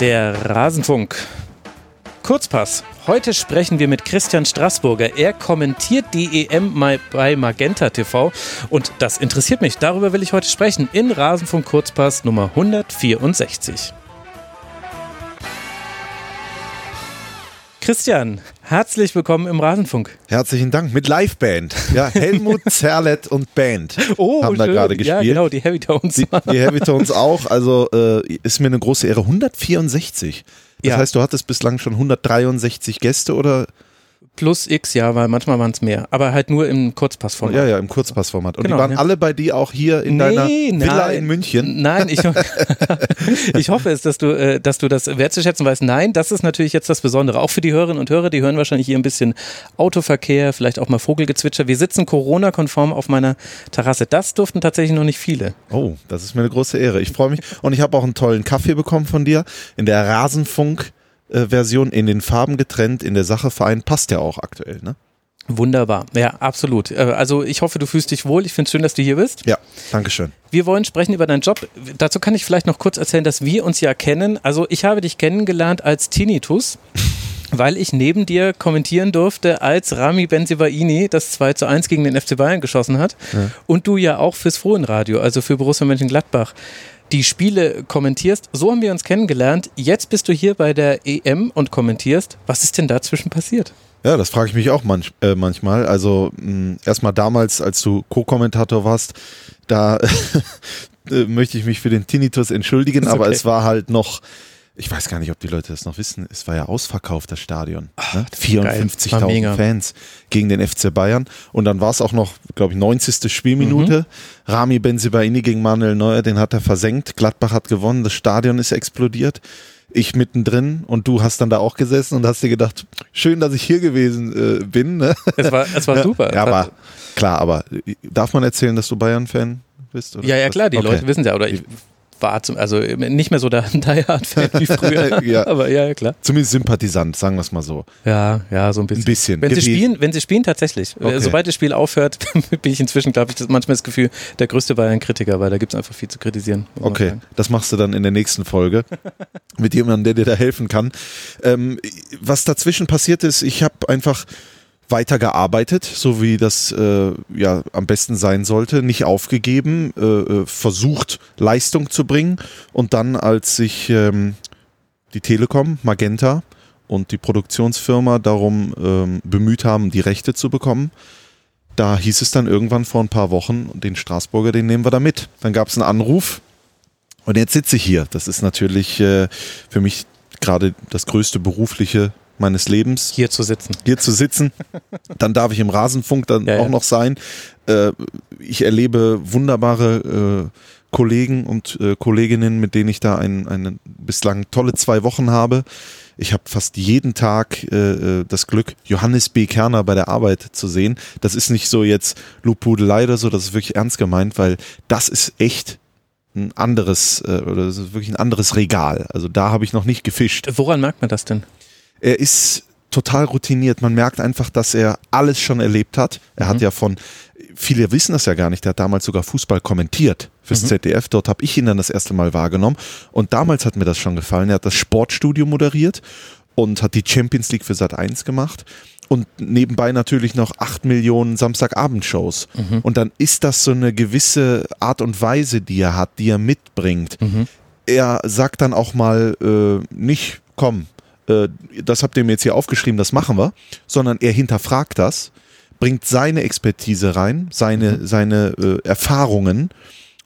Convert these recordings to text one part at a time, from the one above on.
Der Rasenfunk. Kurzpass. Heute sprechen wir mit Christian Straßburger. Er kommentiert die EM bei Magenta TV und das interessiert mich. Darüber will ich heute sprechen in Rasenfunk Kurzpass Nummer 164. Christian, herzlich willkommen im Rasenfunk. Herzlichen Dank mit Liveband. Ja, Helmut Zerlett und Band oh, haben da gerade gespielt. Ja, genau, die Heavy Tones. Die, die Heavy Tones auch. Also äh, ist mir eine große Ehre. 164. Das ja. heißt, du hattest bislang schon 163 Gäste oder? Plus X, ja, weil manchmal waren es mehr. Aber halt nur im Kurzpassformat. Ja, ja, im Kurzpassformat. Und genau, die waren ja. alle bei dir auch hier in nee, deiner Villa nein, in München? Nein, ich, ich hoffe es, dass du, äh, dass du das wertzuschätzen weißt. Nein, das ist natürlich jetzt das Besondere. Auch für die Hörerinnen und Hörer, die hören wahrscheinlich hier ein bisschen Autoverkehr, vielleicht auch mal Vogelgezwitscher. Wir sitzen Corona-konform auf meiner Terrasse. Das durften tatsächlich noch nicht viele. Oh, das ist mir eine große Ehre. Ich freue mich. Und ich habe auch einen tollen Kaffee bekommen von dir in der Rasenfunk äh, Version in den Farben getrennt, in der Sache vereint, passt ja auch aktuell, ne? Wunderbar, ja, absolut. Äh, also ich hoffe, du fühlst dich wohl. Ich finde es schön, dass du hier bist. Ja, danke schön. Wir wollen sprechen über deinen Job. Dazu kann ich vielleicht noch kurz erzählen, dass wir uns ja kennen. Also ich habe dich kennengelernt als Tinnitus. weil ich neben dir kommentieren durfte, als Rami Benzibaini das 2 zu 1 gegen den FC Bayern geschossen hat. Ja. Und du ja auch fürs Fohlenradio, also für Borussia Mönchengladbach die Spiele kommentierst. So haben wir uns kennengelernt. Jetzt bist du hier bei der EM und kommentierst. Was ist denn dazwischen passiert? Ja, das frage ich mich auch manch, äh, manchmal. Also erstmal damals, als du Co-Kommentator warst, da äh, möchte ich mich für den Tinnitus entschuldigen, aber es war halt noch ich weiß gar nicht, ob die Leute das noch wissen, es war ja ausverkauft, das Stadion. Ne? 54.000 Fans gegen den FC Bayern. Und dann war es auch noch, glaube ich, 90. Spielminute. Mhm. Rami Benzibaini gegen Manuel Neuer, den hat er versenkt. Gladbach hat gewonnen, das Stadion ist explodiert. Ich mittendrin und du hast dann da auch gesessen und hast dir gedacht, schön, dass ich hier gewesen äh, bin. Ne? Es war, es war super. Ja, aber klar, aber darf man erzählen, dass du Bayern-Fan bist? Oder? Ja, ja, klar, die okay. Leute wissen ja, oder ich war zum, also nicht mehr so der Die Hard-Fan wie früher. ja. Aber ja, klar. Zumindest Sympathisant, sagen wir es mal so. Ja, ja, so ein bisschen. Ein bisschen. Wenn sie spielen, wenn sie spielen, tatsächlich. Okay. Sobald das Spiel aufhört, bin ich inzwischen, glaube ich, das, manchmal das Gefühl, der größte Bayern-Kritiker, weil da gibt es einfach viel zu kritisieren. Okay, das machst du dann in der nächsten Folge mit jemandem, der dir da helfen kann. Ähm, was dazwischen passiert ist, ich habe einfach weitergearbeitet, so wie das äh, ja am besten sein sollte, nicht aufgegeben, äh, äh, versucht Leistung zu bringen und dann, als sich ähm, die Telekom, Magenta und die Produktionsfirma darum ähm, bemüht haben, die Rechte zu bekommen, da hieß es dann irgendwann vor ein paar Wochen, den Straßburger, den nehmen wir da mit. Dann gab es einen Anruf und jetzt sitze ich hier. Das ist natürlich äh, für mich gerade das größte berufliche meines Lebens. Hier zu sitzen. Hier zu sitzen. Dann darf ich im Rasenfunk dann ja, auch ja. noch sein. Äh, ich erlebe wunderbare äh, Kollegen und äh, Kolleginnen, mit denen ich da ein, eine bislang tolle zwei Wochen habe. Ich habe fast jeden Tag äh, äh, das Glück, Johannes B. Kerner bei der Arbeit zu sehen. Das ist nicht so jetzt Lobhudelei oder so, das ist wirklich ernst gemeint, weil das ist echt ein anderes, äh, oder das ist wirklich ein anderes Regal. Also da habe ich noch nicht gefischt. Woran merkt man das denn? Er ist total routiniert. Man merkt einfach, dass er alles schon erlebt hat. Er mhm. hat ja von, viele wissen das ja gar nicht, er hat damals sogar Fußball kommentiert fürs mhm. ZDF. Dort habe ich ihn dann das erste Mal wahrgenommen. Und damals hat mir das schon gefallen. Er hat das Sportstudio moderiert und hat die Champions League für Sat 1 gemacht. Und nebenbei natürlich noch acht Millionen Samstagabendshows. Mhm. Und dann ist das so eine gewisse Art und Weise, die er hat, die er mitbringt. Mhm. Er sagt dann auch mal äh, nicht, komm, äh, das habt ihr mir jetzt hier aufgeschrieben, das machen wir, sondern er hinterfragt das, bringt seine Expertise rein, seine, mhm. seine äh, Erfahrungen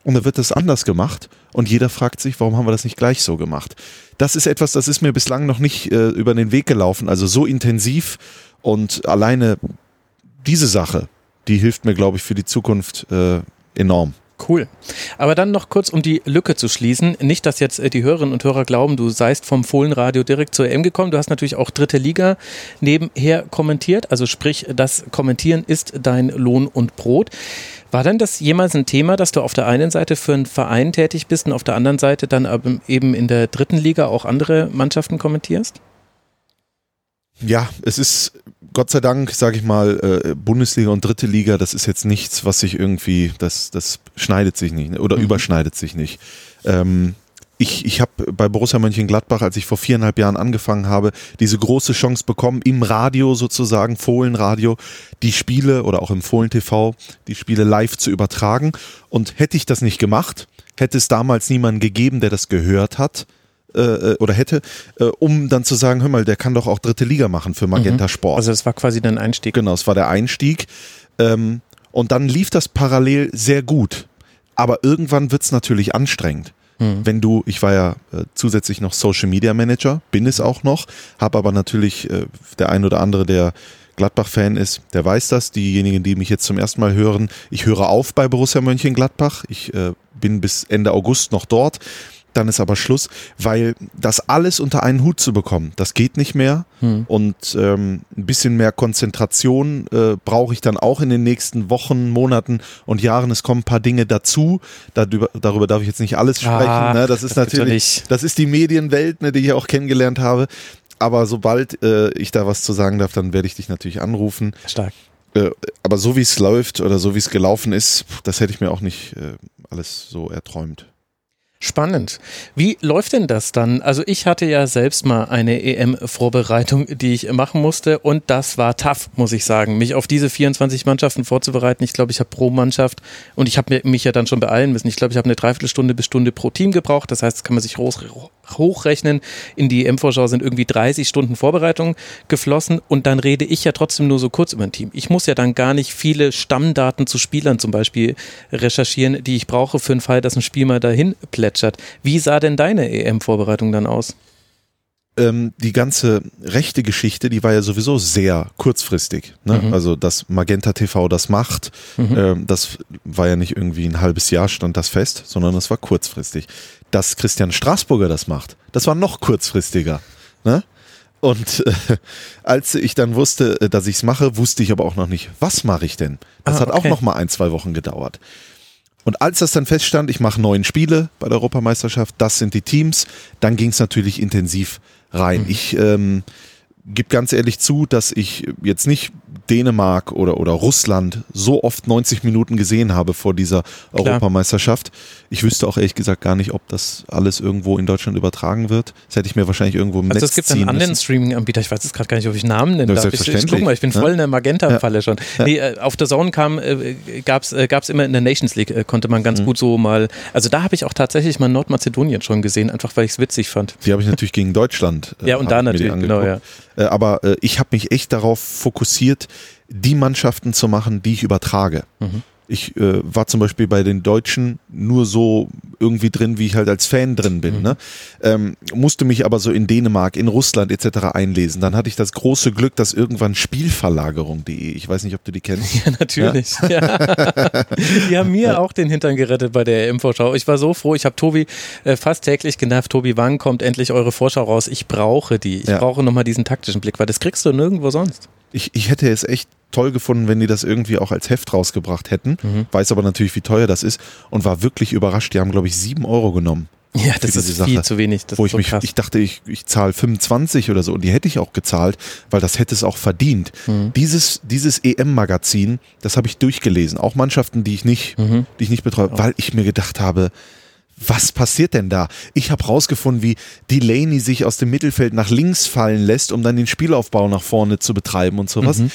und dann wird das anders gemacht und jeder fragt sich, warum haben wir das nicht gleich so gemacht? Das ist etwas, das ist mir bislang noch nicht äh, über den Weg gelaufen, also so intensiv und alleine diese Sache, die hilft mir, glaube ich, für die Zukunft äh, enorm. Cool. Aber dann noch kurz, um die Lücke zu schließen. Nicht, dass jetzt äh, die Hörerinnen und Hörer glauben, du seist vom Fohlenradio direkt zur EM gekommen. Du hast natürlich auch dritte Liga nebenher kommentiert. Also sprich, das Kommentieren ist dein Lohn und Brot. War denn das jemals ein Thema, dass du auf der einen Seite für einen Verein tätig bist und auf der anderen Seite dann eben in der dritten Liga auch andere Mannschaften kommentierst? Ja, es ist Gott sei Dank, sage ich mal, äh, Bundesliga und dritte Liga, das ist jetzt nichts, was sich irgendwie, das, das schneidet sich nicht oder mhm. überschneidet sich nicht. Ähm, ich, ich habe bei Borussia Mönchengladbach, als ich vor viereinhalb Jahren angefangen habe, diese große Chance bekommen, im Radio sozusagen, Fohlenradio, die Spiele oder auch im Fohlen TV, die Spiele live zu übertragen. Und hätte ich das nicht gemacht, hätte es damals niemanden gegeben, der das gehört hat, äh, äh oder hätte, äh, um dann zu sagen, hör mal, der kann doch auch dritte Liga machen für Magenta mhm. Sport. Also das war quasi dein Einstieg. Genau, es war der Einstieg. Ähm, und dann lief das parallel sehr gut. Aber irgendwann wird es natürlich anstrengend. Mhm. Wenn du, ich war ja äh, zusätzlich noch Social Media Manager, bin es auch noch, habe aber natürlich äh, der ein oder andere, der Gladbach-Fan ist, der weiß das. Diejenigen, die mich jetzt zum ersten Mal hören, ich höre auf bei Borussia Mönchengladbach. Ich äh, bin bis Ende August noch dort dann ist aber Schluss, weil das alles unter einen Hut zu bekommen, das geht nicht mehr. Hm. Und ähm, ein bisschen mehr Konzentration äh, brauche ich dann auch in den nächsten Wochen, Monaten und Jahren. Es kommen ein paar Dinge dazu. Darüber, darüber darf ich jetzt nicht alles sprechen. Ah, ne? Das ist das natürlich, das ist die Medienwelt, ne, die ich auch kennengelernt habe. Aber sobald äh, ich da was zu sagen darf, dann werde ich dich natürlich anrufen. Stark. Äh, aber so wie es läuft oder so wie es gelaufen ist, das hätte ich mir auch nicht äh, alles so erträumt. Spannend. Wie läuft denn das dann? Also ich hatte ja selbst mal eine EM-Vorbereitung, die ich machen musste und das war tough, muss ich sagen, mich auf diese 24 Mannschaften vorzubereiten. Ich glaube, ich habe pro Mannschaft und ich habe mich ja dann schon beeilen müssen. Ich glaube, ich habe eine Dreiviertelstunde bis Stunde pro Team gebraucht. Das heißt, das kann man sich hochrechnen. In die EM-Vorschau sind irgendwie 30 Stunden Vorbereitung geflossen und dann rede ich ja trotzdem nur so kurz über ein Team. Ich muss ja dann gar nicht viele Stammdaten zu Spielern zum Beispiel recherchieren, die ich brauche für den Fall, dass ein Spiel mal dahin plätschert. Wie sah denn deine EM-Vorbereitung dann aus? Ähm, die ganze rechte Geschichte, die war ja sowieso sehr kurzfristig. Ne? Mhm. Also, dass Magenta TV das macht, mhm. ähm, das war ja nicht irgendwie ein halbes Jahr stand das fest, sondern das war kurzfristig. Dass Christian Straßburger das macht, das war noch kurzfristiger. Ne? Und äh, als ich dann wusste, äh, dass ich es mache, wusste ich aber auch noch nicht, was mache ich denn? Das ah, hat auch noch mal ein, zwei Wochen gedauert. Und als das dann feststand, ich mache neun Spiele bei der Europameisterschaft, das sind die Teams, dann ging es natürlich intensiv rein. Mhm. Ich ähm, gebe ganz ehrlich zu, dass ich jetzt nicht Dänemark oder, oder Russland so oft 90 Minuten gesehen habe vor dieser Klar. Europameisterschaft. Ich wüsste auch ehrlich gesagt gar nicht, ob das alles irgendwo in Deutschland übertragen wird. Das hätte ich mir wahrscheinlich irgendwo im also Netz es gibt einen anderen Streaming-Anbieter, ich weiß jetzt gerade gar nicht, ob ich Namen nennen darf. Ich, ich, guck mal, ich bin voll in der Magenta-Falle ja. schon. Nee, äh, auf der Zone kam, äh, gab es äh, immer in der Nations League, äh, konnte man ganz mhm. gut so mal, also da habe ich auch tatsächlich mal Nordmazedonien schon gesehen, einfach weil ich es witzig fand. Die habe ich natürlich gegen Deutschland. ja, und da natürlich, genau, ja. Äh, aber äh, ich habe mich echt darauf fokussiert, die Mannschaften zu machen, die ich übertrage. Mhm. Ich äh, war zum Beispiel bei den Deutschen nur so irgendwie drin, wie ich halt als Fan drin bin. Mhm. Ne? Ähm, musste mich aber so in Dänemark, in Russland etc. einlesen. Dann hatte ich das große Glück, dass irgendwann Spielverlagerung.de, ich weiß nicht, ob du die kennst. Ja, natürlich. Ja? Ja. die haben mir ja. auch den Hintern gerettet bei der EM-Vorschau. Ich war so froh, ich habe Tobi äh, fast täglich genervt. Tobi, wann kommt endlich eure Vorschau raus? Ich brauche die. Ich brauche nochmal diesen taktischen Blick, weil das kriegst du nirgendwo sonst. Ich, ich hätte es echt toll gefunden, wenn die das irgendwie auch als Heft rausgebracht hätten. Mhm. Weiß aber natürlich, wie teuer das ist und war wirklich überrascht. Die haben, glaube ich, sieben Euro genommen. Ja, das ist Sache, viel zu wenig. wo ich so mich, krass. ich dachte, ich, ich zahle 25 oder so und die hätte ich auch gezahlt, weil das hätte es auch verdient. Mhm. Dieses, dieses EM-Magazin, das habe ich durchgelesen. Auch Mannschaften, die ich nicht, mhm. die ich nicht betreue, weil ich mir gedacht habe, was passiert denn da? Ich habe rausgefunden, wie Delaney sich aus dem Mittelfeld nach links fallen lässt, um dann den Spielaufbau nach vorne zu betreiben und sowas. Mhm.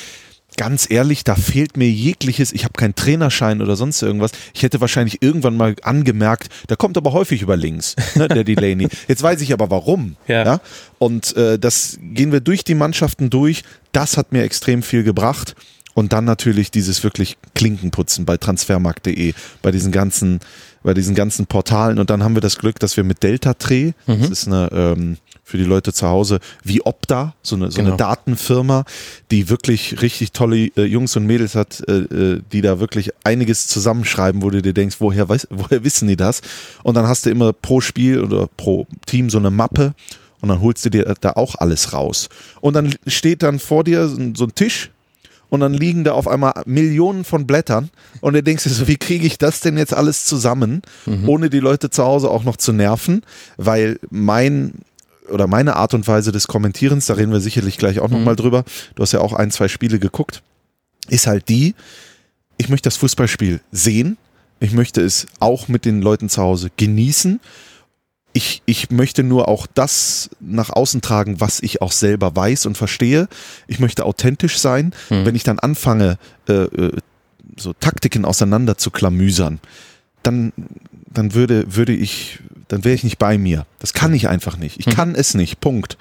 Ganz ehrlich, da fehlt mir jegliches, ich habe keinen Trainerschein oder sonst irgendwas. Ich hätte wahrscheinlich irgendwann mal angemerkt, der kommt aber häufig über links, ne, der Delaney. Jetzt weiß ich aber warum. Ja. ja? Und äh, das gehen wir durch die Mannschaften durch. Das hat mir extrem viel gebracht. Und dann natürlich dieses wirklich Klinkenputzen bei transfermarkt.de, bei diesen ganzen bei diesen ganzen Portalen. Und dann haben wir das Glück, dass wir mit Delta Tree, mhm. das ist eine ähm, für die Leute zu Hause, wie Opta, so eine, so genau. eine Datenfirma, die wirklich richtig tolle äh, Jungs und Mädels hat, äh, äh, die da wirklich einiges zusammenschreiben, wo du dir denkst, woher, weiß, woher wissen die das? Und dann hast du immer pro Spiel oder pro Team so eine Mappe und dann holst du dir da auch alles raus. Und dann steht dann vor dir so ein Tisch und dann liegen da auf einmal Millionen von Blättern. Und du denkst dir so, wie kriege ich das denn jetzt alles zusammen, mhm. ohne die Leute zu Hause auch noch zu nerven, weil mein oder meine Art und Weise des Kommentierens, da reden wir sicherlich gleich auch mhm. nochmal drüber, du hast ja auch ein, zwei Spiele geguckt, ist halt die, ich möchte das Fußballspiel sehen, ich möchte es auch mit den Leuten zu Hause genießen ich, ich möchte nur auch das nach außen tragen, was ich auch selber weiß und verstehe. Ich möchte authentisch sein. Mhm. Wenn ich dann anfange, äh, äh, so Taktiken auseinander zu klamüsern, dann, dann würde, würde ich, dann wäre ich nicht bei mir. Das kann ich einfach nicht. Ich mhm. kann es nicht. Punkt.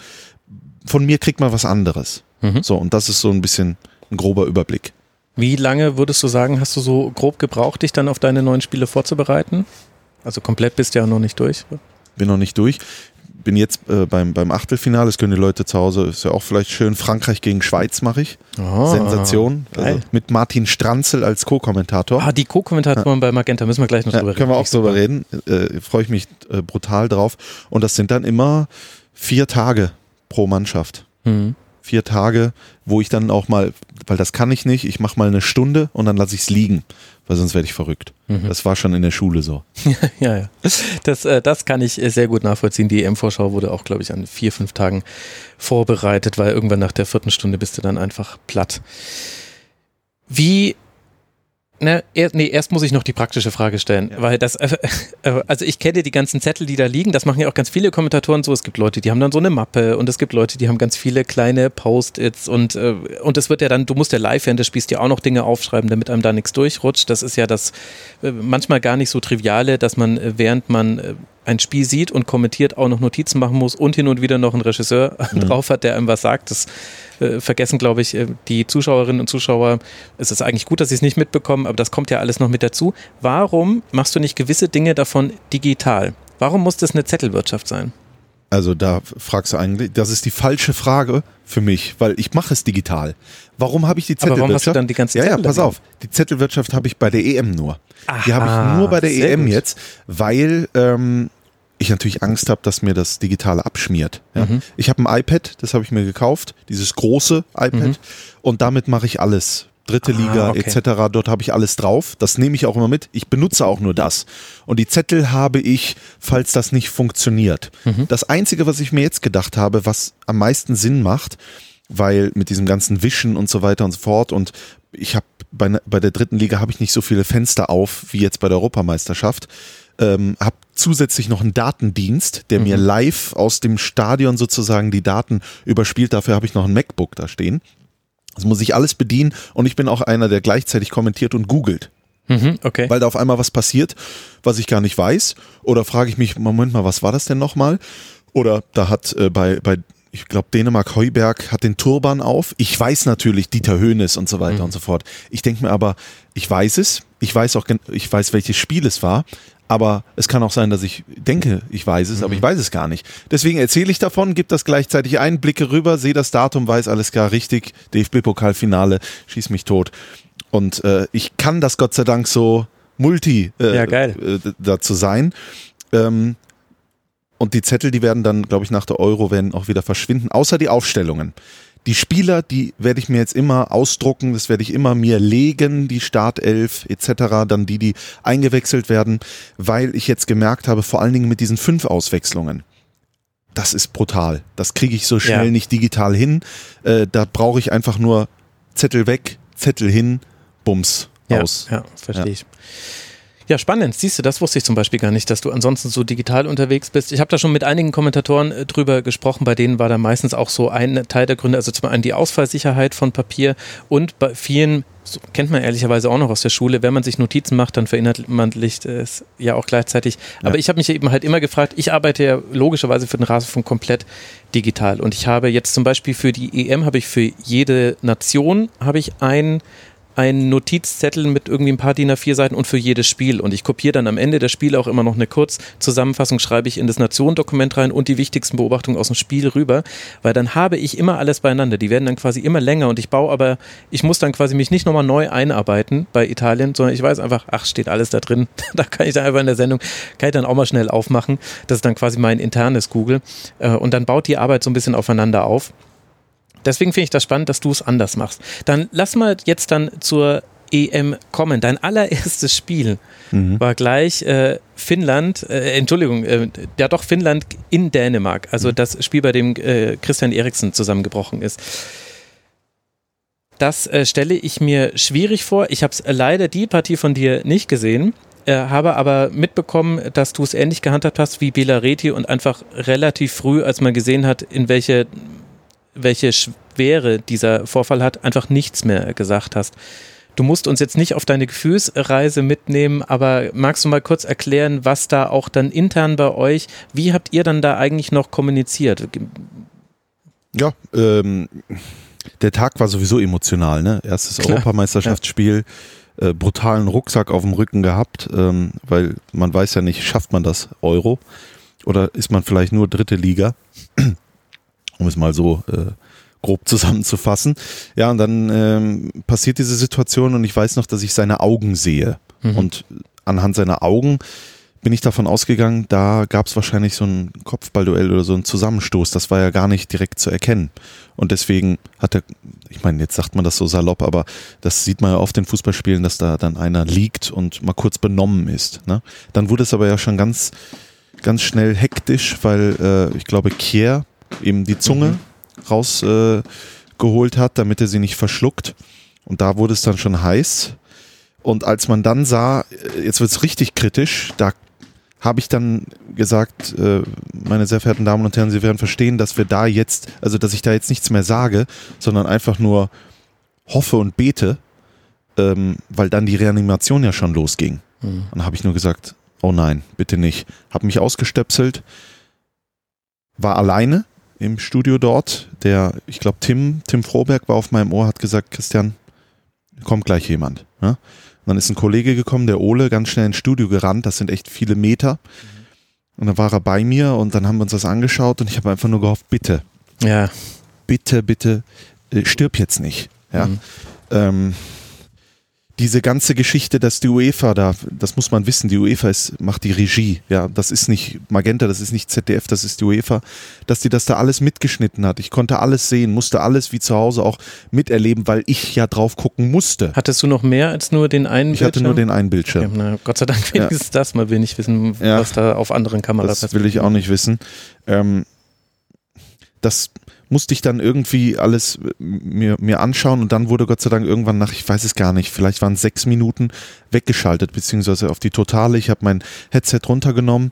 Von mir kriegt man was anderes. Mhm. So, und das ist so ein bisschen ein grober Überblick. Wie lange würdest du sagen, hast du so grob gebraucht, dich dann auf deine neuen Spiele vorzubereiten? Also komplett bist du ja noch nicht durch bin noch nicht durch. Bin jetzt äh, beim, beim Achtelfinale, das können die Leute zu Hause, ist ja auch vielleicht schön. Frankreich gegen Schweiz mache ich. Oh, Sensation. Also mit Martin Stranzel als Co-Kommentator. Ah, die Co-Kommentatoren ja. bei Magenta, müssen wir gleich noch ja, drüber reden. Können wir auch drüber reden. Äh, Freue ich mich äh, brutal drauf. Und das sind dann immer vier Tage pro Mannschaft. Mhm vier Tage, wo ich dann auch mal, weil das kann ich nicht, ich mache mal eine Stunde und dann lasse ich es liegen, weil sonst werde ich verrückt. Mhm. Das war schon in der Schule so. ja, ja. Das, äh, das kann ich sehr gut nachvollziehen. Die EM-Vorschau wurde auch, glaube ich, an vier, fünf Tagen vorbereitet, weil irgendwann nach der vierten Stunde bist du dann einfach platt. Wie Ne, er, nee, erst muss ich noch die praktische Frage stellen, ja. weil das, äh, also ich kenne die ganzen Zettel, die da liegen, das machen ja auch ganz viele Kommentatoren so. Es gibt Leute, die haben dann so eine Mappe und es gibt Leute, die haben ganz viele kleine Post-its und, äh, und es wird ja dann, du musst ja live während des Spiels ja auch noch Dinge aufschreiben, damit einem da nichts durchrutscht. Das ist ja das äh, manchmal gar nicht so triviale, dass man, äh, während man äh, ein Spiel sieht und kommentiert, auch noch Notizen machen muss und hin und wieder noch einen Regisseur mhm. drauf hat, der einem was sagt. Das äh, vergessen, glaube ich, äh, die Zuschauerinnen und Zuschauer. Es ist eigentlich gut, dass sie es nicht mitbekommen, aber das kommt ja alles noch mit dazu. Warum machst du nicht gewisse Dinge davon digital? Warum muss das eine Zettelwirtschaft sein? Also da fragst du eigentlich, das ist die falsche Frage für mich, weil ich mache es digital. Warum habe ich die Zettelwirtschaft? Aber warum hast du dann die ganze Ja, ja, pass auf. Die Zettelwirtschaft habe ich bei der EM nur. Aha, die habe ich nur bei der EM gut. jetzt, weil ähm, ich natürlich Angst habe, dass mir das Digitale abschmiert. Ja. Mhm. Ich habe ein iPad, das habe ich mir gekauft, dieses große iPad, mhm. und damit mache ich alles dritte ah, Liga okay. etc. Dort habe ich alles drauf. Das nehme ich auch immer mit. Ich benutze auch nur das. Und die Zettel habe ich, falls das nicht funktioniert. Mhm. Das Einzige, was ich mir jetzt gedacht habe, was am meisten Sinn macht, weil mit diesem ganzen Wischen und so weiter und so fort und ich habe bei, ne, bei der dritten Liga habe ich nicht so viele Fenster auf wie jetzt bei der Europameisterschaft. Ähm, habe zusätzlich noch einen Datendienst, der mhm. mir live aus dem Stadion sozusagen die Daten überspielt. Dafür habe ich noch ein MacBook da stehen. Das muss ich alles bedienen und ich bin auch einer, der gleichzeitig kommentiert und googelt. Mhm, okay. Weil da auf einmal was passiert, was ich gar nicht weiß. Oder frage ich mich, Moment mal, was war das denn nochmal? Oder da hat äh, bei, bei, ich glaube, Dänemark Heuberg hat den Turban auf. Ich weiß natürlich Dieter Höhnes und so weiter mhm. und so fort. Ich denke mir aber, ich weiß es. Ich weiß auch, ich weiß, welches Spiel es war aber es kann auch sein, dass ich denke, ich weiß es, mhm. aber ich weiß es gar nicht. Deswegen erzähle ich davon, gebe das gleichzeitig ein, blicke rüber, sehe das Datum, weiß alles klar richtig, DFB-Pokalfinale, schieß mich tot. Und äh, ich kann das Gott sei Dank so multi äh, ja, äh, dazu sein. Ähm, und die Zettel, die werden dann, glaube ich, nach der Euro werden auch wieder verschwinden, außer die Aufstellungen. Die Spieler, die werde ich mir jetzt immer ausdrucken, das werde ich immer mir legen, die Startelf etc., dann die, die eingewechselt werden, weil ich jetzt gemerkt habe, vor allen Dingen mit diesen fünf Auswechslungen, das ist brutal. Das kriege ich so schnell ja. nicht digital hin. Äh, da brauche ich einfach nur Zettel weg, Zettel hin, Bums ja, aus. Ja, verstehe ja. ich. Ja, spannend. Siehst du, das wusste ich zum Beispiel gar nicht, dass du ansonsten so digital unterwegs bist. Ich habe da schon mit einigen Kommentatoren äh, drüber gesprochen, bei denen war da meistens auch so ein Teil der Gründe, also zum einen die Ausfallsicherheit von Papier und bei vielen, so kennt man ehrlicherweise auch noch aus der Schule, wenn man sich Notizen macht, dann verinnerlicht es ja auch gleichzeitig. Ja. Aber ich habe mich eben halt immer gefragt, ich arbeite ja logischerweise für den Rasenfunk komplett digital und ich habe jetzt zum Beispiel für die EM, habe ich für jede Nation, habe ich ein einen Notizzettel mit irgendwie ein paar DIN A4 Seiten und für jedes Spiel. Und ich kopiere dann am Ende der Spiele auch immer noch eine Kurzzusammenfassung, schreibe ich in das Nationendokument rein und die wichtigsten Beobachtungen aus dem Spiel rüber, weil dann habe ich immer alles beieinander. Die werden dann quasi immer länger und ich baue aber, ich muss dann quasi mich nicht nochmal neu einarbeiten bei Italien, sondern ich weiß einfach, ach, steht alles da drin. da kann ich dann einfach in der Sendung, kann ich dann auch mal schnell aufmachen. Das ist dann quasi mein internes Google. Äh, und dann baut die Arbeit so ein bisschen aufeinander auf. Deswegen finde ich das spannend, dass du es anders machst. Dann lass mal jetzt dann zur EM kommen. Dein allererstes Spiel mhm. war gleich äh, Finnland, äh, Entschuldigung, äh, ja doch Finnland in Dänemark. Also mhm. das Spiel, bei dem äh, Christian Eriksen zusammengebrochen ist. Das äh, stelle ich mir schwierig vor. Ich habe leider die Partie von dir nicht gesehen. äh, habe aber mitbekommen, dass du es ähnlich gehandhabt hast wie Bela Reti und einfach relativ früh, als man gesehen hat, in welche, welche Schwere dieser Vorfall hat, einfach nichts mehr gesagt hast. Du musst uns jetzt nicht auf deine Gefühlsreise mitnehmen, aber magst du mal kurz erklären, was da auch dann intern bei euch, wie habt ihr dann da eigentlich noch kommuniziert? Ja, ähm, der Tag war sowieso emotional, ne? Erstes Klar, Europameisterschaftsspiel, ja. äh, brutalen Rucksack auf dem Rücken gehabt, ähm, weil man weiß ja nicht, schafft man das Euro oder ist man vielleicht nur dritte Liga, um es mal so äh, grob zusammenzufassen. Ja, und dann ähm, passiert diese Situation und ich weiß noch, dass ich seine Augen sehe. Mhm. Und anhand seiner Augen bin ich davon ausgegangen, da gab es wahrscheinlich so ein Kopfballduell oder so ein Zusammenstoß. Das war ja gar nicht direkt zu erkennen. Und deswegen hat er, ich meine, jetzt sagt man das so salopp, aber das sieht man ja oft in Fußballspielen, dass da dann einer liegt und mal kurz benommen ist. Ne? Dann wurde es aber ja schon ganz, ganz schnell hektisch, weil äh, ich glaube, Kier eben die Zunge mhm rausgeholt äh, hat, damit er sie nicht verschluckt. Und da wurde es dann schon heiß. Und als man dann sah, äh, jetzt wird es richtig kritisch, da habe ich dann gesagt, äh, meine sehr verehrten Damen und Herren, Sie werden verstehen, dass wir da jetzt, also dass ich da jetzt nichts mehr sage, sondern einfach nur hoffe und bete, ähm, weil dann die Reanimation ja schon losging. Mhm. Und habe ich nur gesagt, oh nein, bitte nicht. Habe mich ausgestöpselt, war alleine, im Studio dort. Der, ich glaube, Tim, Tim Froberg war auf meinem Ohr, hat gesagt, Christian, kommt gleich jemand. Ja? Und dann ist ein Kollege gekommen, der Ole, ganz schnell ins Studio gerannt. Das sind echt viele Meter. Und dann war er bei mir und dann haben wir uns das angeschaut und ich habe einfach nur gehofft, bitte. Ja. Bitte, bitte, äh, stirb jetzt nicht. Ja. Mhm. Ähm, diese ganze Geschichte, dass die UEFA da, das muss man wissen, die UEFA ist, macht die Regie, ja, das ist nicht Magenta, das ist nicht ZDF, das ist die UEFA, dass die das da alles mitgeschnitten hat. Ich konnte alles sehen, musste alles wie zu Hause auch miterleben, weil ich ja drauf gucken musste. Hattest du noch mehr als nur den einen ich Bildschirm? Ich hatte nur den einen Bildschirm. Okay, na, Gott sei Dank wenigstens ja. das, man will nicht wissen, ja. was da auf anderen Kameras Das will ich auch nicht wissen. Ähm, das musste ich dann irgendwie alles äh, mir, mir anschauen und dann wurde Gott sei Dank irgendwann nach, ich weiß es gar nicht, vielleicht waren es sechs Minuten weggeschaltet, beziehungsweise auf die Totale. Ich habe mein Headset runtergenommen.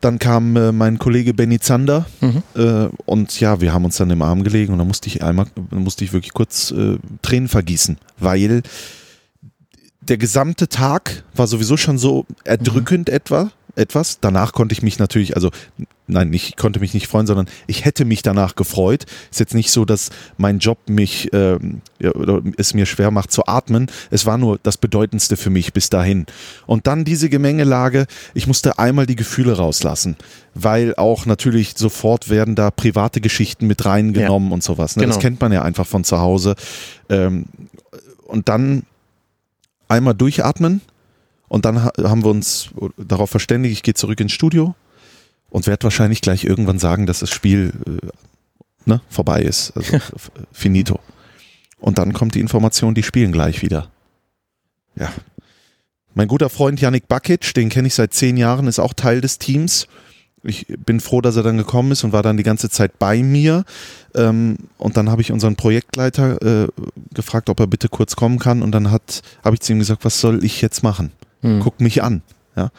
Dann kam äh, mein Kollege Benny Zander mhm. äh, und ja, wir haben uns dann im Arm gelegen und dann musste ich einmal, musste ich wirklich kurz äh, Tränen vergießen, weil der gesamte Tag war sowieso schon so erdrückend mhm. etwa, etwas. Danach konnte ich mich natürlich, also nein, ich konnte mich nicht freuen, sondern ich hätte mich danach gefreut. Ist jetzt nicht so, dass mein Job mich oder es mir schwer macht zu atmen. Es war nur das Bedeutendste für mich bis dahin. Und dann diese Gemengelage, ich musste einmal die Gefühle rauslassen, weil auch natürlich sofort werden da private Geschichten mit reingenommen ja. und sowas. Ne? Genau. Das kennt man ja einfach von zu Hause. Ähm, und dann einmal durchatmen und dann haben wir uns darauf verständigt, ich gehe zurück ins Studio und werde wahrscheinlich gleich irgendwann sagen, dass das Spiel äh, ne, vorbei ist. Also finito. Und dann kommt die Information, die spielen gleich wieder. Ja. Mein guter Freund Yannick Bakic, den kenne ich seit zehn Jahren, ist auch Teil des Teams. Ich bin froh, dass er dann gekommen ist und war dann die ganze Zeit bei mir. Ähm, und dann habe ich unseren Projektleiter äh, gefragt, ob er bitte kurz kommen kann. Und dann habe ich zu ihm gesagt, was soll ich jetzt machen? Hm. Guck mich an. Ja.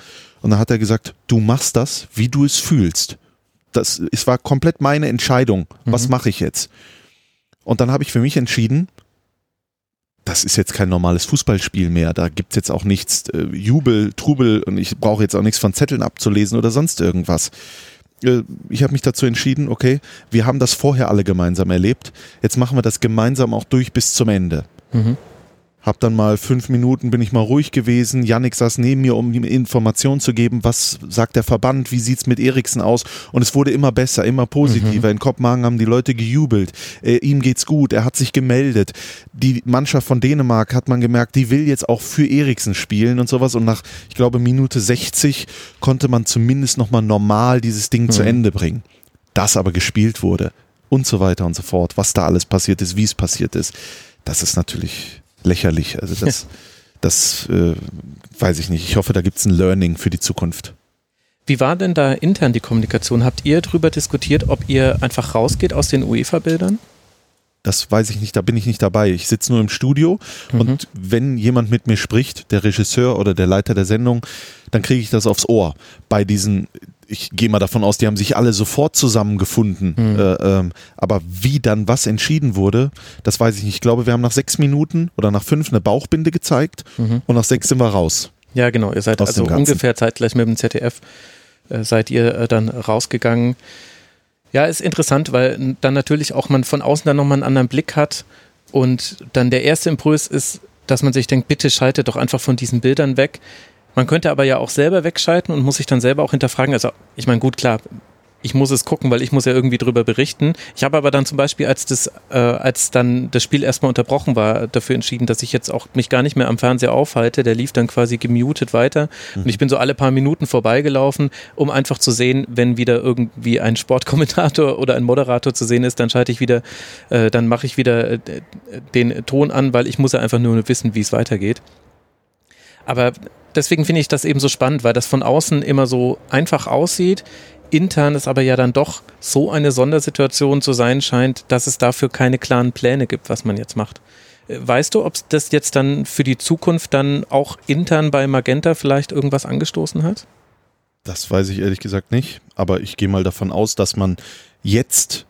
Und dann hat er gesagt, du machst das, wie du es fühlst. Das, es war komplett meine Entscheidung. Was mhm. mache ich jetzt? Und dann habe ich für mich entschieden, das ist jetzt kein normales Fußballspiel mehr. Da gibt es jetzt auch nichts äh, Jubel, Trubel und ich brauche jetzt auch nichts von Zetteln abzulesen oder sonst irgendwas. Äh, ich habe mich dazu entschieden, okay, wir haben das vorher alle gemeinsam erlebt. Jetzt machen wir das gemeinsam auch durch bis zum Ende. Mhm. Hab dann mal fünf Minuten, bin ich mal ruhig gewesen. Yannick saß neben mir, um ihm Informationen zu geben. Was sagt der Verband? Wie sieht's mit Eriksen aus? Und es wurde immer besser, immer positiver. Mhm. In Kopenhagen haben die Leute gejubelt. Äh, ihm geht's gut. Er hat sich gemeldet. Die Mannschaft von Dänemark hat man gemerkt, die will jetzt auch für Eriksen spielen und sowas. Und nach, ich glaube, Minute 60 konnte man zumindest nochmal normal dieses Ding mhm. zu Ende bringen. Das aber gespielt wurde und so weiter und so fort. Was da alles passiert ist, wie es passiert ist. Das ist natürlich lächerlich. Also das, das äh, weiß ich nicht. Ich hoffe, da gibt es ein Learning für die Zukunft. Wie war denn da intern die Kommunikation? Habt ihr darüber diskutiert, ob ihr einfach rausgeht aus den UEFA-Bildern? Das weiß ich nicht, da bin ich nicht dabei. Ich sitze nur im Studio mhm. und wenn jemand mit mir spricht, der Regisseur oder der Leiter der Sendung, dann kriege ich das aufs Ohr. Bei diesen, ich gehe mal davon aus, die haben sich alle sofort zusammengefunden. Mhm. Äh, ähm, aber wie dann was entschieden wurde, das weiß ich nicht. Ich glaube, wir haben nach sechs Minuten oder nach fünf eine Bauchbinde gezeigt mhm. und nach sechs sind wir raus. Ja, genau. Ihr seid also ungefähr zeitgleich mit dem ZDF äh, seid ihr äh, dann rausgegangen. Ja, ist interessant, weil dann natürlich auch man von außen dann nochmal einen anderen Blick hat und dann der erste Impuls ist, dass man sich denkt, bitte schalte doch einfach von diesen Bildern weg. Man könnte aber ja auch selber wegschalten und muss sich dann selber auch hinterfragen. Also, ich meine, gut, klar, ich muss es gucken, weil ich muss ja irgendwie drüber berichten. Ich habe aber dann zum Beispiel, als das, äh, als dann das Spiel erstmal unterbrochen war, dafür entschieden, dass ich jetzt auch mich gar nicht mehr am Fernseher aufhalte. Der lief dann quasi gemutet weiter mhm. und ich bin so alle paar Minuten vorbeigelaufen, um einfach zu sehen, wenn wieder irgendwie ein Sportkommentator oder ein Moderator zu sehen ist, dann schalte ich wieder, äh, dann mache ich wieder äh, den Ton an, weil ich muss ja einfach nur wissen, wie es weitergeht. Aber deswegen finde ich das eben so spannend, weil das von außen immer so einfach aussieht intern es aber ja dann doch so eine Sondersituation zu sein scheint, dass es dafür keine klaren Pläne gibt, was man jetzt macht. Äh, weißt du, ob das jetzt dann für die Zukunft dann auch intern bei Magenta vielleicht irgendwas angestoßen hat? Das weiß ich ehrlich gesagt nicht, aber ich gehe mal davon aus, dass man jetzt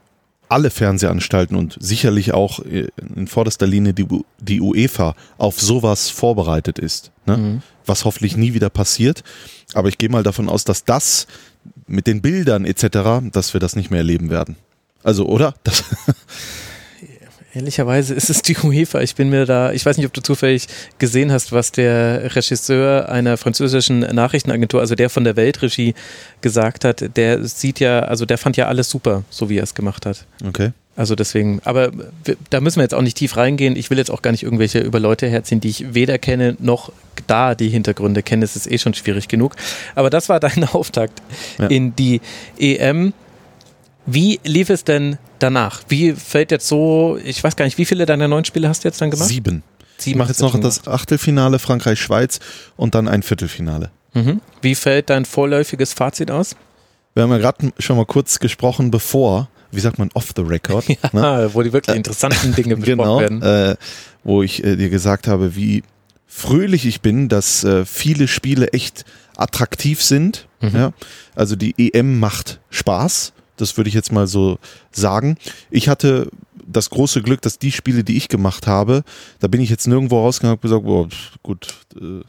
alle Fernsehanstalten und sicherlich auch äh, in vorderster Linie die, die UEFA auf sowas vorbereitet ist. Ne? Mhm. Was hoffentlich nie wieder passiert. Aber ich gehe mal davon aus, dass das mit den Bildern etc., dass wir das nicht mehr erleben werden. Also, oder? Das Ehrlicherweise ist es die UEFA. Ich bin mir da, ich weiß nicht, ob du zufällig gesehen hast, was der Regisseur einer französischen Nachrichtenagentur, also der von der Weltregie, gesagt hat. Der sieht ja, also der fand ja alles super, so wie er es gemacht hat. Okay. Also deswegen, aber da müssen wir jetzt auch nicht tief reingehen. Ich will jetzt auch gar nicht irgendwelche über Leute herziehen, die ich weder kenne noch da die Hintergründe kenne. Es ist eh schon schwierig genug. Aber das war dein Auftakt ja. in die EM. Wie lief es denn danach? Wie fällt jetzt so, ich weiß gar nicht, wie viele deiner neun Spiele hast du jetzt dann gemacht? Sieben. Sieben ich mache jetzt noch das Achtelfinale Frankreich-Schweiz und dann ein Viertelfinale. Mhm. Wie fällt dein vorläufiges Fazit aus? Wir haben ja gerade schon mal kurz gesprochen, bevor wie sagt man, off the record. ja, ne? wo die wirklich interessanten Dinge besprochen genau, werden. Äh, wo ich äh, dir gesagt habe, wie fröhlich ich bin, dass äh, viele Spiele echt attraktiv sind. Mhm. Ja? Also die EM macht Spaß. Das würde ich jetzt mal so sagen. Ich hatte das große Glück, dass die Spiele, die ich gemacht habe, da bin ich jetzt nirgendwo rausgegangen und gesagt, boah, gut, äh,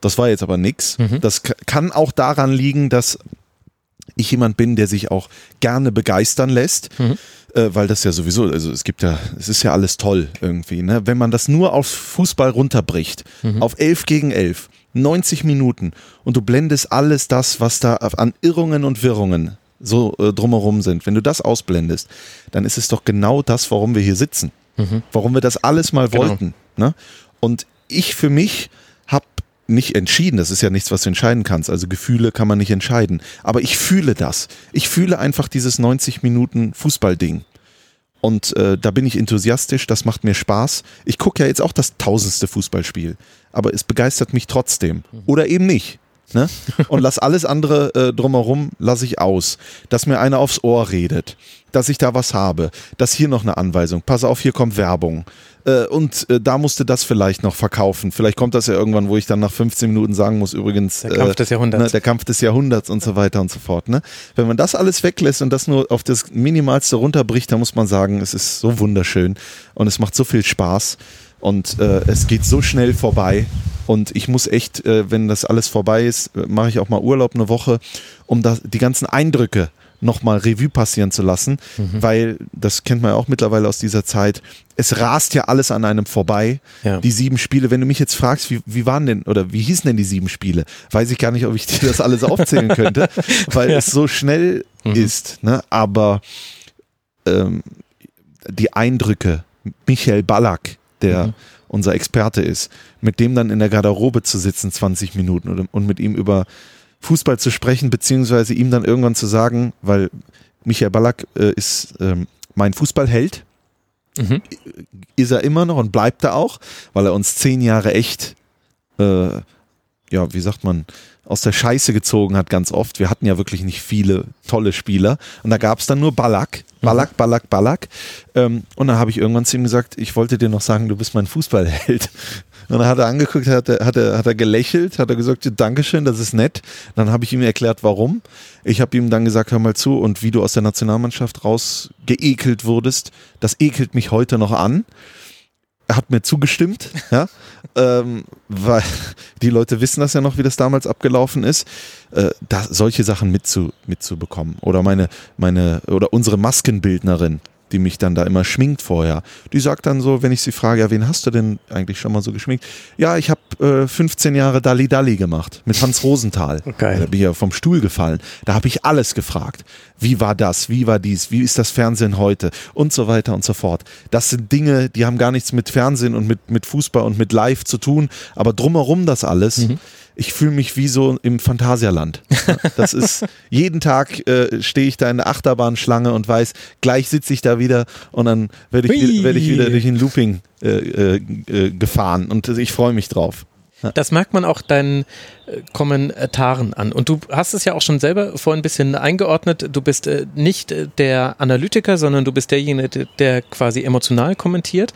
das war jetzt aber nix. Mhm. Das kann auch daran liegen, dass ich jemand bin, der sich auch gerne begeistern lässt, mhm. äh, weil das ja sowieso, also es gibt ja, es ist ja alles toll irgendwie, ne? Wenn man das nur auf Fußball runterbricht, mhm. auf 11 gegen 11, 90 Minuten und du blendest alles das, was da an Irrungen und Wirrungen so äh, drumherum sind, wenn du das ausblendest, dann ist es doch genau das, warum wir hier sitzen. Mhm. Warum wir das alles mal genau. wollten. Ne? Und ich für mich nicht entschieden. Das ist ja nichts, was du entscheiden kannst. Also Gefühle kann man nicht entscheiden. Aber ich fühle das. Ich fühle einfach dieses 90 Minuten Fußballding. Und äh, da bin ich enthusiastisch, das macht mir Spaß. Ich gucke ja jetzt auch das tausendste Fußballspiel, aber es begeistert mich trotzdem. Oder eben nicht. Ne? Und lass alles andere äh, drumherum, lasse ich aus. Dass mir einer aufs Ohr redet, dass ich da was habe, dass hier noch eine Anweisung, pass auf, hier kommt Werbung. Äh, und äh, da musste das vielleicht noch verkaufen. Vielleicht kommt das ja irgendwann, wo ich dann nach 15 Minuten sagen muss, übrigens. Der Kampf des Jahrhunderts. Ne, der Kampf des Jahrhunderts und so weiter und so fort. Ne? Wenn man das alles weglässt und das nur auf das Minimalste runterbricht, dann muss man sagen, es ist so wunderschön und es macht so viel Spaß und äh, es geht so schnell vorbei. Und ich muss echt, äh, wenn das alles vorbei ist, äh, mache ich auch mal Urlaub eine Woche, um da die ganzen Eindrücke nochmal Revue passieren zu lassen, mhm. weil das kennt man ja auch mittlerweile aus dieser Zeit. Es rast ja alles an einem vorbei. Ja. Die sieben Spiele, wenn du mich jetzt fragst, wie, wie waren denn oder wie hießen denn die sieben Spiele, weiß ich gar nicht, ob ich dir das alles aufzählen könnte, weil ja. es so schnell mhm. ist. Ne? Aber ähm, die Eindrücke, Michael Ballack, der mhm. unser Experte ist, mit dem dann in der Garderobe zu sitzen, 20 Minuten und, und mit ihm über Fußball zu sprechen, beziehungsweise ihm dann irgendwann zu sagen, weil Michael Ballack äh, ist ähm, mein Fußballheld, mhm. ist er immer noch und bleibt er auch, weil er uns zehn Jahre echt äh, ja, wie sagt man, aus der Scheiße gezogen hat ganz oft. Wir hatten ja wirklich nicht viele tolle Spieler. Und da gab es dann nur Ballack, Ballack, Ballack, Ballack. Ähm, und dann habe ich irgendwann zu ihm gesagt, ich wollte dir noch sagen, du bist mein Fußballheld. Und dann hat er angeguckt, hat er, hat er, hat er gelächelt, hat er gesagt, Dankeschön, das ist nett. Dann habe ich ihm erklärt, warum. Ich habe ihm dann gesagt, hör mal zu, und wie du aus der Nationalmannschaft rausgeekelt wurdest, das ekelt mich heute noch an hat mir zugestimmt, ja, ähm, weil die Leute wissen das ja noch, wie das damals abgelaufen ist, äh, da, solche Sachen mitzu, mitzubekommen. Oder meine, meine, oder unsere Maskenbildnerin, die mich dann da immer schminkt vorher. Die sagt dann so, wenn ich sie frage, ja, wen hast du denn eigentlich schon mal so geschminkt? Ja, ich habe äh, 15 Jahre Dalli Dalli gemacht mit Hans Rosenthal. Okay. Da bin ich ja vom Stuhl gefallen. Da habe ich alles gefragt. Wie war das? Wie war dies? Wie ist das Fernsehen heute? Und so weiter und so fort. Das sind Dinge, die haben gar nichts mit Fernsehen und mit, mit Fußball und mit Live zu tun, aber drumherum das alles. Mhm ich fühle mich wie so im Phantasialand. Das ist, jeden Tag äh, stehe ich da in der Achterbahnschlange und weiß, gleich sitze ich da wieder und dann werde ich, werd ich wieder durch ein Looping äh, äh, äh, gefahren und ich freue mich drauf. Das merkt man auch deinen äh, Kommentaren an. Und du hast es ja auch schon selber vorhin ein bisschen eingeordnet. Du bist äh, nicht der Analytiker, sondern du bist derjenige, der quasi emotional kommentiert.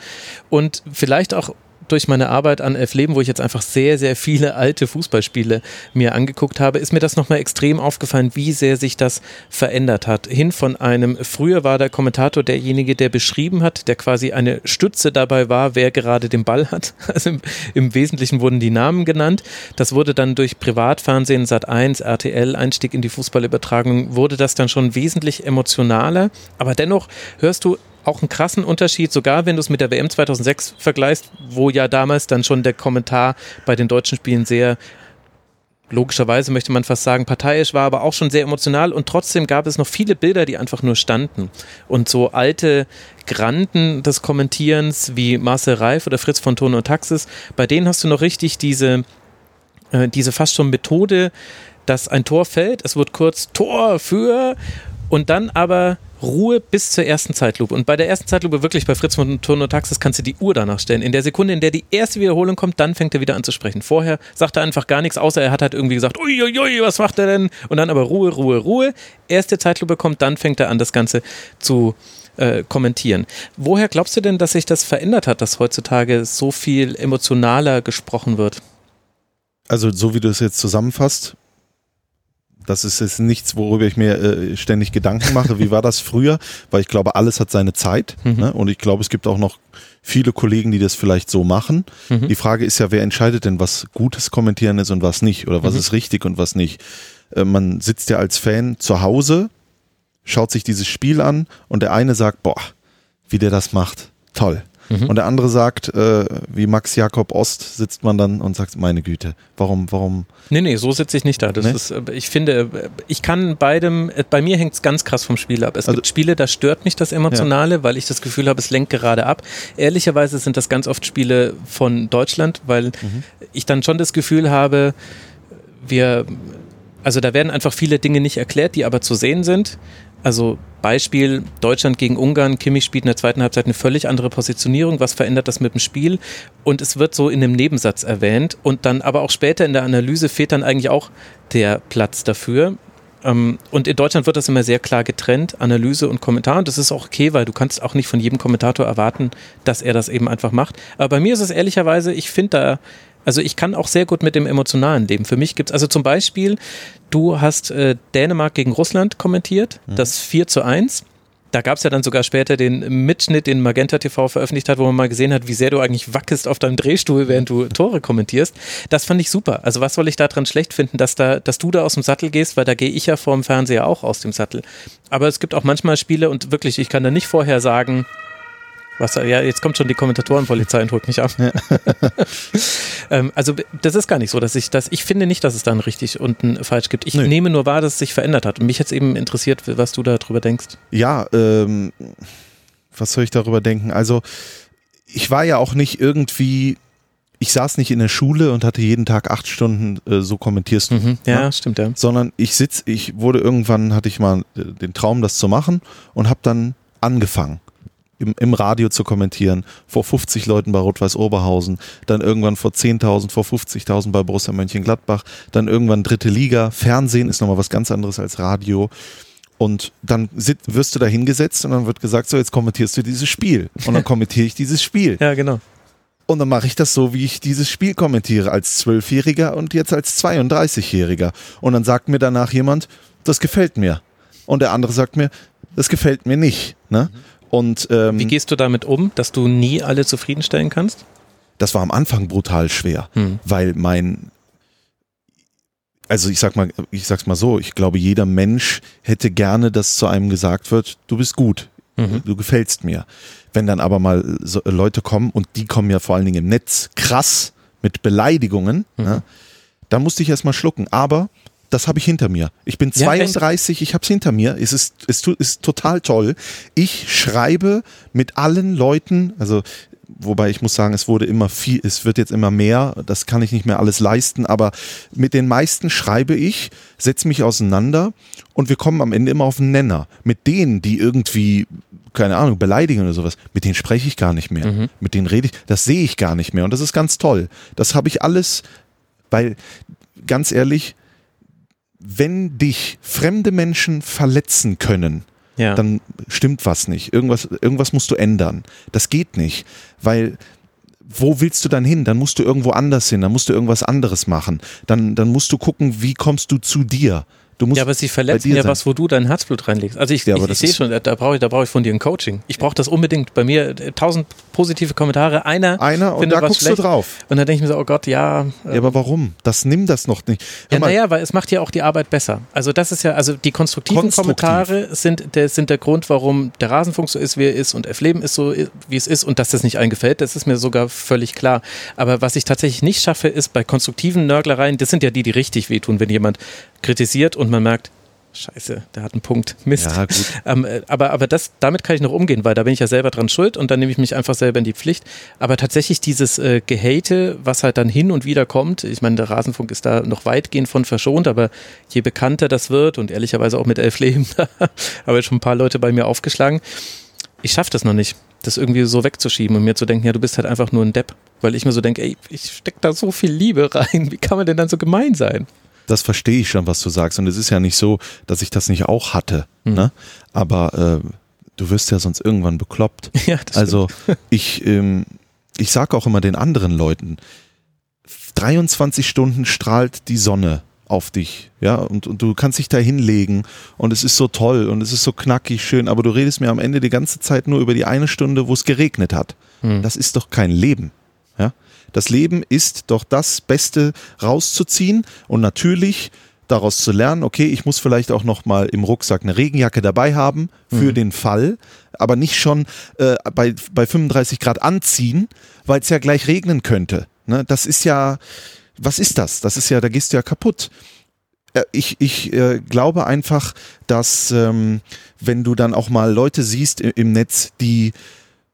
Und vielleicht auch durch meine Arbeit an Elf Leben, wo ich jetzt einfach sehr, sehr viele alte Fußballspiele mir angeguckt habe, ist mir das nochmal extrem aufgefallen, wie sehr sich das verändert hat. Hin von einem, früher war der Kommentator derjenige, der beschrieben hat, der quasi eine Stütze dabei war, wer gerade den Ball hat. Also im, im Wesentlichen wurden die Namen genannt. Das wurde dann durch Privatfernsehen, Sat1, RTL, Einstieg in die Fußballübertragung, wurde das dann schon wesentlich emotionaler. Aber dennoch hörst du auch einen krassen Unterschied, sogar wenn du es mit der WM 2006 vergleichst, wo ja damals dann schon der Kommentar bei den deutschen Spielen sehr logischerweise möchte man fast sagen, parteiisch war, aber auch schon sehr emotional und trotzdem gab es noch viele Bilder, die einfach nur standen. Und so alte Granden des Kommentierens wie Marcel Reif oder Fritz von Ton und Taxis, bei denen hast du noch richtig diese, äh, diese fast schon Methode, dass ein Tor fällt, es wird kurz Tor für und dann aber Ruhe bis zur ersten Zeitlupe. Und bei der ersten Zeitlupe, wirklich bei Fritz von Turno Taxis, kannst du die Uhr danach stellen. In der Sekunde, in der die erste Wiederholung kommt, dann fängt er wieder an zu sprechen. Vorher sagt er einfach gar nichts, außer er hat halt irgendwie gesagt, uiuiui, was macht er denn? Und dann aber Ruhe, Ruhe, Ruhe. Erste Zeitlupe kommt, dann fängt er an, das Ganze zu äh, kommentieren. Woher glaubst du denn, dass sich das verändert hat, dass heutzutage so viel emotionaler gesprochen wird? Also, so wie du es jetzt zusammenfasst, das ist jetzt nichts, worüber ich mir äh, ständig Gedanken mache. Wie war das früher? Weil ich glaube, alles hat seine Zeit. Mhm. Ne? Und ich glaube, es gibt auch noch viele Kollegen, die das vielleicht so machen. Mhm. Die Frage ist ja, wer entscheidet denn, was gutes Kommentieren ist und was nicht? Oder was mhm. ist richtig und was nicht? Äh, man sitzt ja als Fan zu Hause, schaut sich dieses Spiel an und der eine sagt, boah, wie der das macht. Toll. Mhm. Und der andere sagt, äh, wie Max Jakob Ost, sitzt man dann und sagt, meine Güte, warum, warum? Nee, nee, so sitze ich nicht da. Das nee? ist, äh, ich finde, äh, ich kann beidem, äh, bei mir hängt es ganz krass vom Spiel ab. Es also, gibt Spiele, da stört mich das Emotionale, ja. weil ich das Gefühl habe, es lenkt gerade ab. Ehrlicherweise sind das ganz oft Spiele von Deutschland, weil mhm. ich dann schon das Gefühl habe, wir also da werden einfach viele Dinge nicht erklärt, die aber zu sehen sind. Also Beispiel Deutschland gegen Ungarn, Kimmich spielt in der zweiten Halbzeit eine völlig andere Positionierung, was verändert das mit dem Spiel? Und es wird so in einem Nebensatz erwähnt und dann aber auch später in der Analyse fehlt dann eigentlich auch der Platz dafür. Ähm, und in Deutschland wird das immer sehr klar getrennt, Analyse und Kommentar. Und das ist auch okay, weil du kannst auch nicht von jedem Kommentator erwarten, dass er das eben einfach macht. Aber bei mir ist es ehrlicherweise, ich finde da also ich kann auch sehr gut mit dem emotionalen leben. Für mich gibt es, also zum Beispiel, du hast äh, Dänemark gegen Russland kommentiert, mhm. das 4 zu 1. Da gab es ja dann sogar später den Mitschnitt, den Magenta TV veröffentlicht hat, wo man mal gesehen hat, wie sehr du eigentlich wackelst auf deinem Drehstuhl, während du Tore kommentierst. Das fand ich super. Also was soll ich daran schlecht finden, dass da, dass du da aus dem Sattel gehst, weil da gehe ich ja vor dem Fernseher auch aus dem Sattel. Aber es gibt auch manchmal Spiele und wirklich, ich kann da nicht vorher sagen, was, ja, jetzt kommt schon die Kommentatorenpolizei und holt mich ab. Ja. ähm, also das ist gar nicht so, dass ich das, ich finde nicht, dass es da ein richtig und ein falsch gibt. Ich nee. nehme nur wahr, dass es sich verändert hat. Und mich jetzt eben interessiert, was du darüber denkst. Ja, ähm, was soll ich darüber denken? Also ich war ja auch nicht irgendwie ich saß nicht in der Schule und hatte jeden Tag acht Stunden äh, so kommentierst du. Mhm, ja, ne? stimmt, ja. Sondern ich sitz, ich wurde irgendwann, hatte ich mal äh, den Traum, das zu machen und habe dann angefangen im, im Radio zu kommentieren, vor 50 Leuten bei Rot-Weiß Oberhausen, dann irgendwann vor 10.000, vor 50.000 bei Borussia Mönchengladbach, dann irgendwann dritte Liga, Fernsehen ist nochmal was ganz anderes als Radio. Und dann wirst du da hingesetzt und dann wird gesagt, so jetzt kommentierst du dieses Spiel. Und dann kommentiere ich dieses Spiel. Ja, genau. Und dann mache ich das so, wie ich dieses Spiel kommentiere, als Zwölfjähriger und jetzt als 32-Jähriger. Und dann sagt mir danach jemand, das gefällt mir. Und der andere sagt mir, das gefällt mir nicht. Ne? Und, ähm, Wie gehst du damit um, dass du nie alle zufriedenstellen kannst? Das war am Anfang brutal schwer, hm. weil mein also ich sag mal, ich sag's mal so, ich glaube, jeder Mensch hätte gerne, dass zu einem gesagt wird, du bist gut, mhm. du gefällst mir. Wenn dann aber mal so Leute kommen und die kommen ja vor allen Dingen im Netz krass mit Beleidigungen, mhm. ne, da musste ich erstmal schlucken. Aber das habe ich hinter mir. Ich bin 32, ja, ich habe es hinter mir. Es ist, es ist total toll. Ich schreibe mit allen Leuten, also wobei ich muss sagen, es wurde immer viel, es wird jetzt immer mehr, das kann ich nicht mehr alles leisten, aber mit den meisten schreibe ich, setze mich auseinander und wir kommen am Ende immer auf einen Nenner. Mit denen, die irgendwie, keine Ahnung, beleidigen oder sowas, mit denen spreche ich gar nicht mehr. Mhm. Mit denen rede ich, das sehe ich gar nicht mehr und das ist ganz toll. Das habe ich alles, weil ganz ehrlich, wenn dich fremde Menschen verletzen können, ja. dann stimmt was nicht. Irgendwas, irgendwas musst du ändern. Das geht nicht, weil wo willst du dann hin? Dann musst du irgendwo anders hin, dann musst du irgendwas anderes machen. Dann, dann musst du gucken, wie kommst du zu dir. Du musst ja, aber sie verletzen ja sein. was, wo du dein Herzblut reinlegst. Also ich, ja, ich, ich sehe schon, da brauche ich, da brauche ich von dir ein Coaching. Ich brauche das unbedingt. Bei mir äh, tausend positive Kommentare, einer, einer und da guckst schlecht. du drauf. Und dann denke ich mir so, oh Gott, ja. Ja, aber warum? Das nimm das noch nicht. Hör ja, naja, weil es macht ja auch die Arbeit besser. Also das ist ja, also die konstruktiven Konstruktiv. Kommentare sind der, sind der Grund, warum der Rasenfunk so ist, wie er ist und F-Leben ist so, wie es ist und dass das nicht eingefällt, das ist mir sogar völlig klar. Aber was ich tatsächlich nicht schaffe, ist bei konstruktiven Nörglereien, das sind ja die, die richtig wehtun, wenn jemand kritisiert und man merkt, Scheiße, der hat einen Punkt. Mist. Ja, ähm, äh, aber aber das, damit kann ich noch umgehen, weil da bin ich ja selber dran schuld und dann nehme ich mich einfach selber in die Pflicht. Aber tatsächlich dieses äh, Gehate, was halt dann hin und wieder kommt, ich meine, der Rasenfunk ist da noch weitgehend von verschont, aber je bekannter das wird und ehrlicherweise auch mit Elf Leben, habe ich schon ein paar Leute bei mir aufgeschlagen. Ich schaffe das noch nicht, das irgendwie so wegzuschieben und mir zu denken, ja, du bist halt einfach nur ein Depp. Weil ich mir so denke, ey, ich stecke da so viel Liebe rein, wie kann man denn dann so gemein sein? Das verstehe ich schon, was du sagst. Und es ist ja nicht so, dass ich das nicht auch hatte. Mhm. Ne? Aber äh, du wirst ja sonst irgendwann bekloppt. Ja, das also ich, ähm, ich sage auch immer den anderen Leuten, 23 Stunden strahlt die Sonne auf dich, ja, und, und du kannst dich da hinlegen und es ist so toll und es ist so knackig schön, aber du redest mir am Ende die ganze Zeit nur über die eine Stunde, wo es geregnet hat. Hm. Das ist doch kein Leben, ja. Das Leben ist doch das Beste rauszuziehen und natürlich daraus zu lernen, okay, ich muss vielleicht auch noch mal im Rucksack eine Regenjacke dabei haben für mhm. den Fall, aber nicht schon äh, bei, bei 35 Grad anziehen, weil es ja gleich regnen könnte. Ne? Das ist ja, was ist das? Das ist ja, da gehst du ja kaputt. Äh, ich, ich äh, glaube einfach, dass ähm, wenn du dann auch mal Leute siehst im Netz, die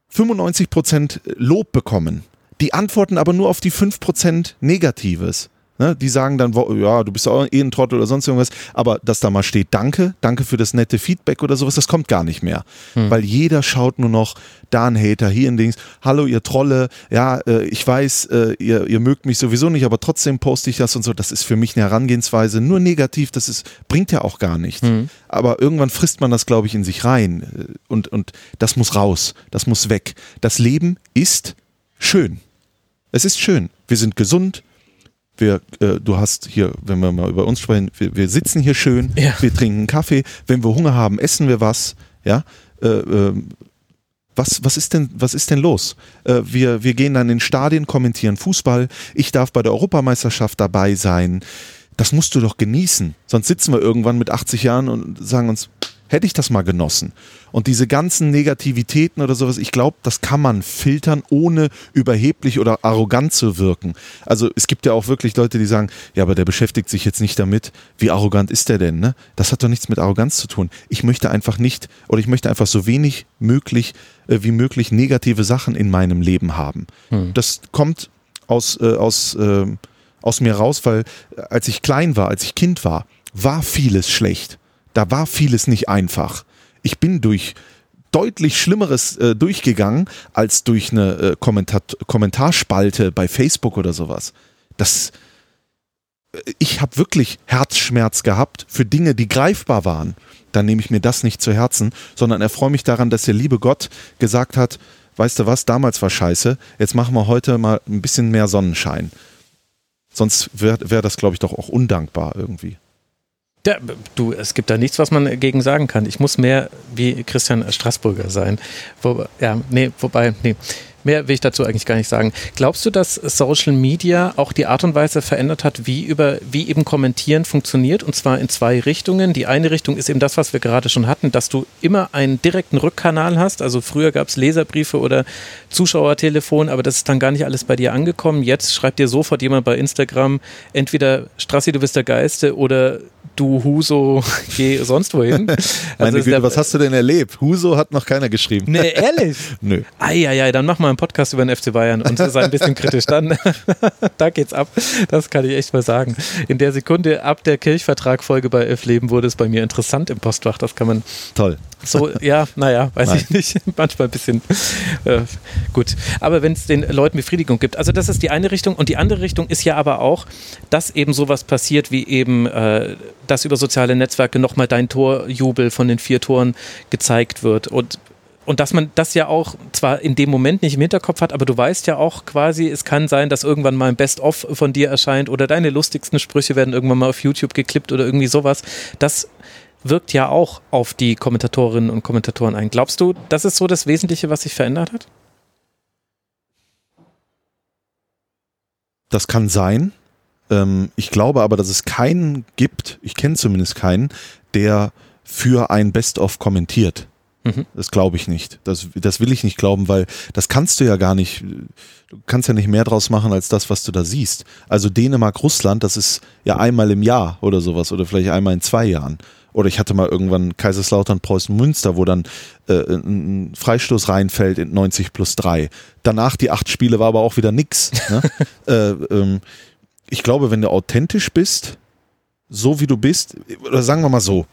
95 Prozent Lob bekommen, die antworten aber nur auf die 5% Negatives. Ne, die sagen dann, ja, du bist auch eh ein Trottel oder sonst irgendwas, aber dass da mal steht, danke, danke für das nette Feedback oder sowas, das kommt gar nicht mehr. Hm. Weil jeder schaut nur noch, da ein Hater, hier ein Dings, hallo ihr Trolle, ja, äh, ich weiß, äh, ihr, ihr mögt mich sowieso nicht, aber trotzdem poste ich das und so, das ist für mich eine Herangehensweise, nur negativ, das ist, bringt ja auch gar nichts. Hm. Aber irgendwann frisst man das, glaube ich, in sich rein äh, und, und das muss raus, das muss weg. Das Leben ist schön. Es ist schön. Wir sind gesund. Wir, äh, du hast hier, wenn wir mal über uns sprechen, wir, wir sitzen hier schön, ja. wir trinken Kaffee. Wenn wir Hunger haben, essen wir was. Ja, äh, äh, was, was, ist denn, was ist denn los? Äh, wir, wir gehen dann in Stadien, kommentieren Fußball. Ich darf bei der Europameisterschaft dabei sein. Das musst du doch genießen. Sonst sitzen wir irgendwann mit 80 Jahren und sagen uns, hätte ich das mal genossen. Und diese ganzen Negativitäten oder sowas, ich glaube, das kann man filtern, ohne überheblich oder arrogant zu wirken. Also es gibt ja auch wirklich Leute, die sagen, ja, aber der beschäftigt sich jetzt nicht damit, wie arrogant ist der denn? Ne? Das hat doch nichts mit Arroganz zu tun. Ich möchte einfach nicht oder ich möchte einfach so wenig möglich äh, wie möglich negative Sachen in meinem Leben haben. Hm. Das kommt aus, äh, aus, äh, aus mir raus, weil äh, als ich klein war, als ich Kind war, war vieles schlecht da war vieles nicht einfach. Ich bin durch deutlich Schlimmeres äh, durchgegangen als durch eine äh, Kommentat Kommentarspalte bei Facebook oder sowas. Das, äh, ich habe wirklich Herzschmerz gehabt für Dinge, die greifbar waren. Dann nehme ich mir das nicht zu Herzen, sondern erfreue mich daran, dass der liebe Gott gesagt hat, weißt du was, damals war scheiße, jetzt machen wir heute mal ein bisschen mehr Sonnenschein. Sonst wäre wär das, glaube ich, doch auch undankbar irgendwie. Ja, du, es gibt da nichts, was man dagegen sagen kann. Ich muss mehr wie Christian Straßburger sein. Wo, ja, nee, wobei, nee. Mehr will ich dazu eigentlich gar nicht sagen. Glaubst du, dass Social Media auch die Art und Weise verändert hat, wie über, wie eben kommentieren funktioniert? Und zwar in zwei Richtungen. Die eine Richtung ist eben das, was wir gerade schon hatten, dass du immer einen direkten Rückkanal hast. Also früher gab es Leserbriefe oder Zuschauertelefon, aber das ist dann gar nicht alles bei dir angekommen. Jetzt schreibt dir sofort jemand bei Instagram, entweder Strassi, du bist der Geiste oder du Huso, geh sonst wohin. Also Meine Güte, was hast du denn erlebt? Huso hat noch keiner geschrieben. Nee, ehrlich? Nö. Eieiei, dann mach mal einen Podcast über den FC Bayern und sei ein bisschen kritisch. Dann, da geht's ab. Das kann ich echt mal sagen. In der Sekunde ab der Kirchvertrag-Folge bei Elf Leben wurde es bei mir interessant im Postfach. Das kann man. Toll. So, ja, naja, weiß Nein. ich nicht. Manchmal ein bisschen äh, gut. Aber wenn es den Leuten Befriedigung gibt. Also, das ist die eine Richtung. Und die andere Richtung ist ja aber auch, dass eben sowas passiert, wie eben, äh, dass über soziale Netzwerke nochmal dein Torjubel von den vier Toren gezeigt wird. Und und dass man das ja auch zwar in dem Moment nicht im Hinterkopf hat, aber du weißt ja auch quasi, es kann sein, dass irgendwann mal ein Best-of von dir erscheint oder deine lustigsten Sprüche werden irgendwann mal auf YouTube geklippt oder irgendwie sowas. Das wirkt ja auch auf die Kommentatorinnen und Kommentatoren ein. Glaubst du, das ist so das Wesentliche, was sich verändert hat? Das kann sein. Ähm, ich glaube aber, dass es keinen gibt, ich kenne zumindest keinen, der für ein Best-of kommentiert. Mhm. Das glaube ich nicht. Das, das will ich nicht glauben, weil das kannst du ja gar nicht. Du kannst ja nicht mehr draus machen als das, was du da siehst. Also Dänemark, Russland, das ist ja einmal im Jahr oder sowas oder vielleicht einmal in zwei Jahren. Oder ich hatte mal irgendwann Kaiserslautern, Preußen, Münster, wo dann äh, ein Freistoß reinfällt in 90 plus 3. Danach die acht Spiele war aber auch wieder nix. Ne? äh, ähm, ich glaube, wenn du authentisch bist, so wie du bist, oder sagen wir mal so,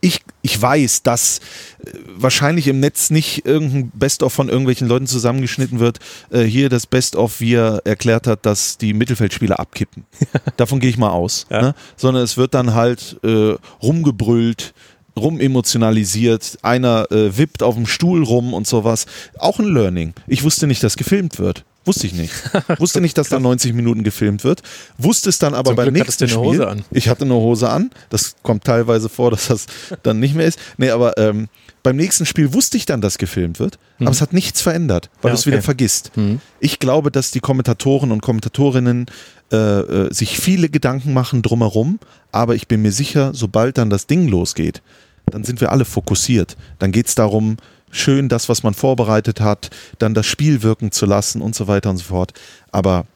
ich, ich weiß, dass äh, wahrscheinlich im Netz nicht irgendein Best-of von irgendwelchen Leuten zusammengeschnitten wird. Äh, hier das Best-of, wie er erklärt hat, dass die Mittelfeldspieler abkippen. Davon gehe ich mal aus. Ja. Ne? Sondern es wird dann halt äh, rumgebrüllt, rumemotionalisiert, einer äh, wippt auf dem Stuhl rum und sowas. Auch ein Learning. Ich wusste nicht, dass gefilmt wird. Wusste ich nicht. Wusste nicht, dass da 90 Minuten gefilmt wird. Wusste es dann aber Zum beim Glück nächsten Spiel. Hose an. Ich hatte eine Hose an. Das kommt teilweise vor, dass das dann nicht mehr ist. Nee, aber ähm, beim nächsten Spiel wusste ich dann, dass gefilmt wird. Mhm. Aber es hat nichts verändert, weil ja, du es okay. wieder vergisst. Mhm. Ich glaube, dass die Kommentatoren und Kommentatorinnen äh, äh, sich viele Gedanken machen drumherum. Aber ich bin mir sicher, sobald dann das Ding losgeht, dann sind wir alle fokussiert. Dann geht es darum, schön das, was man vorbereitet hat, dann das Spiel wirken zu lassen und so weiter und so fort. Aber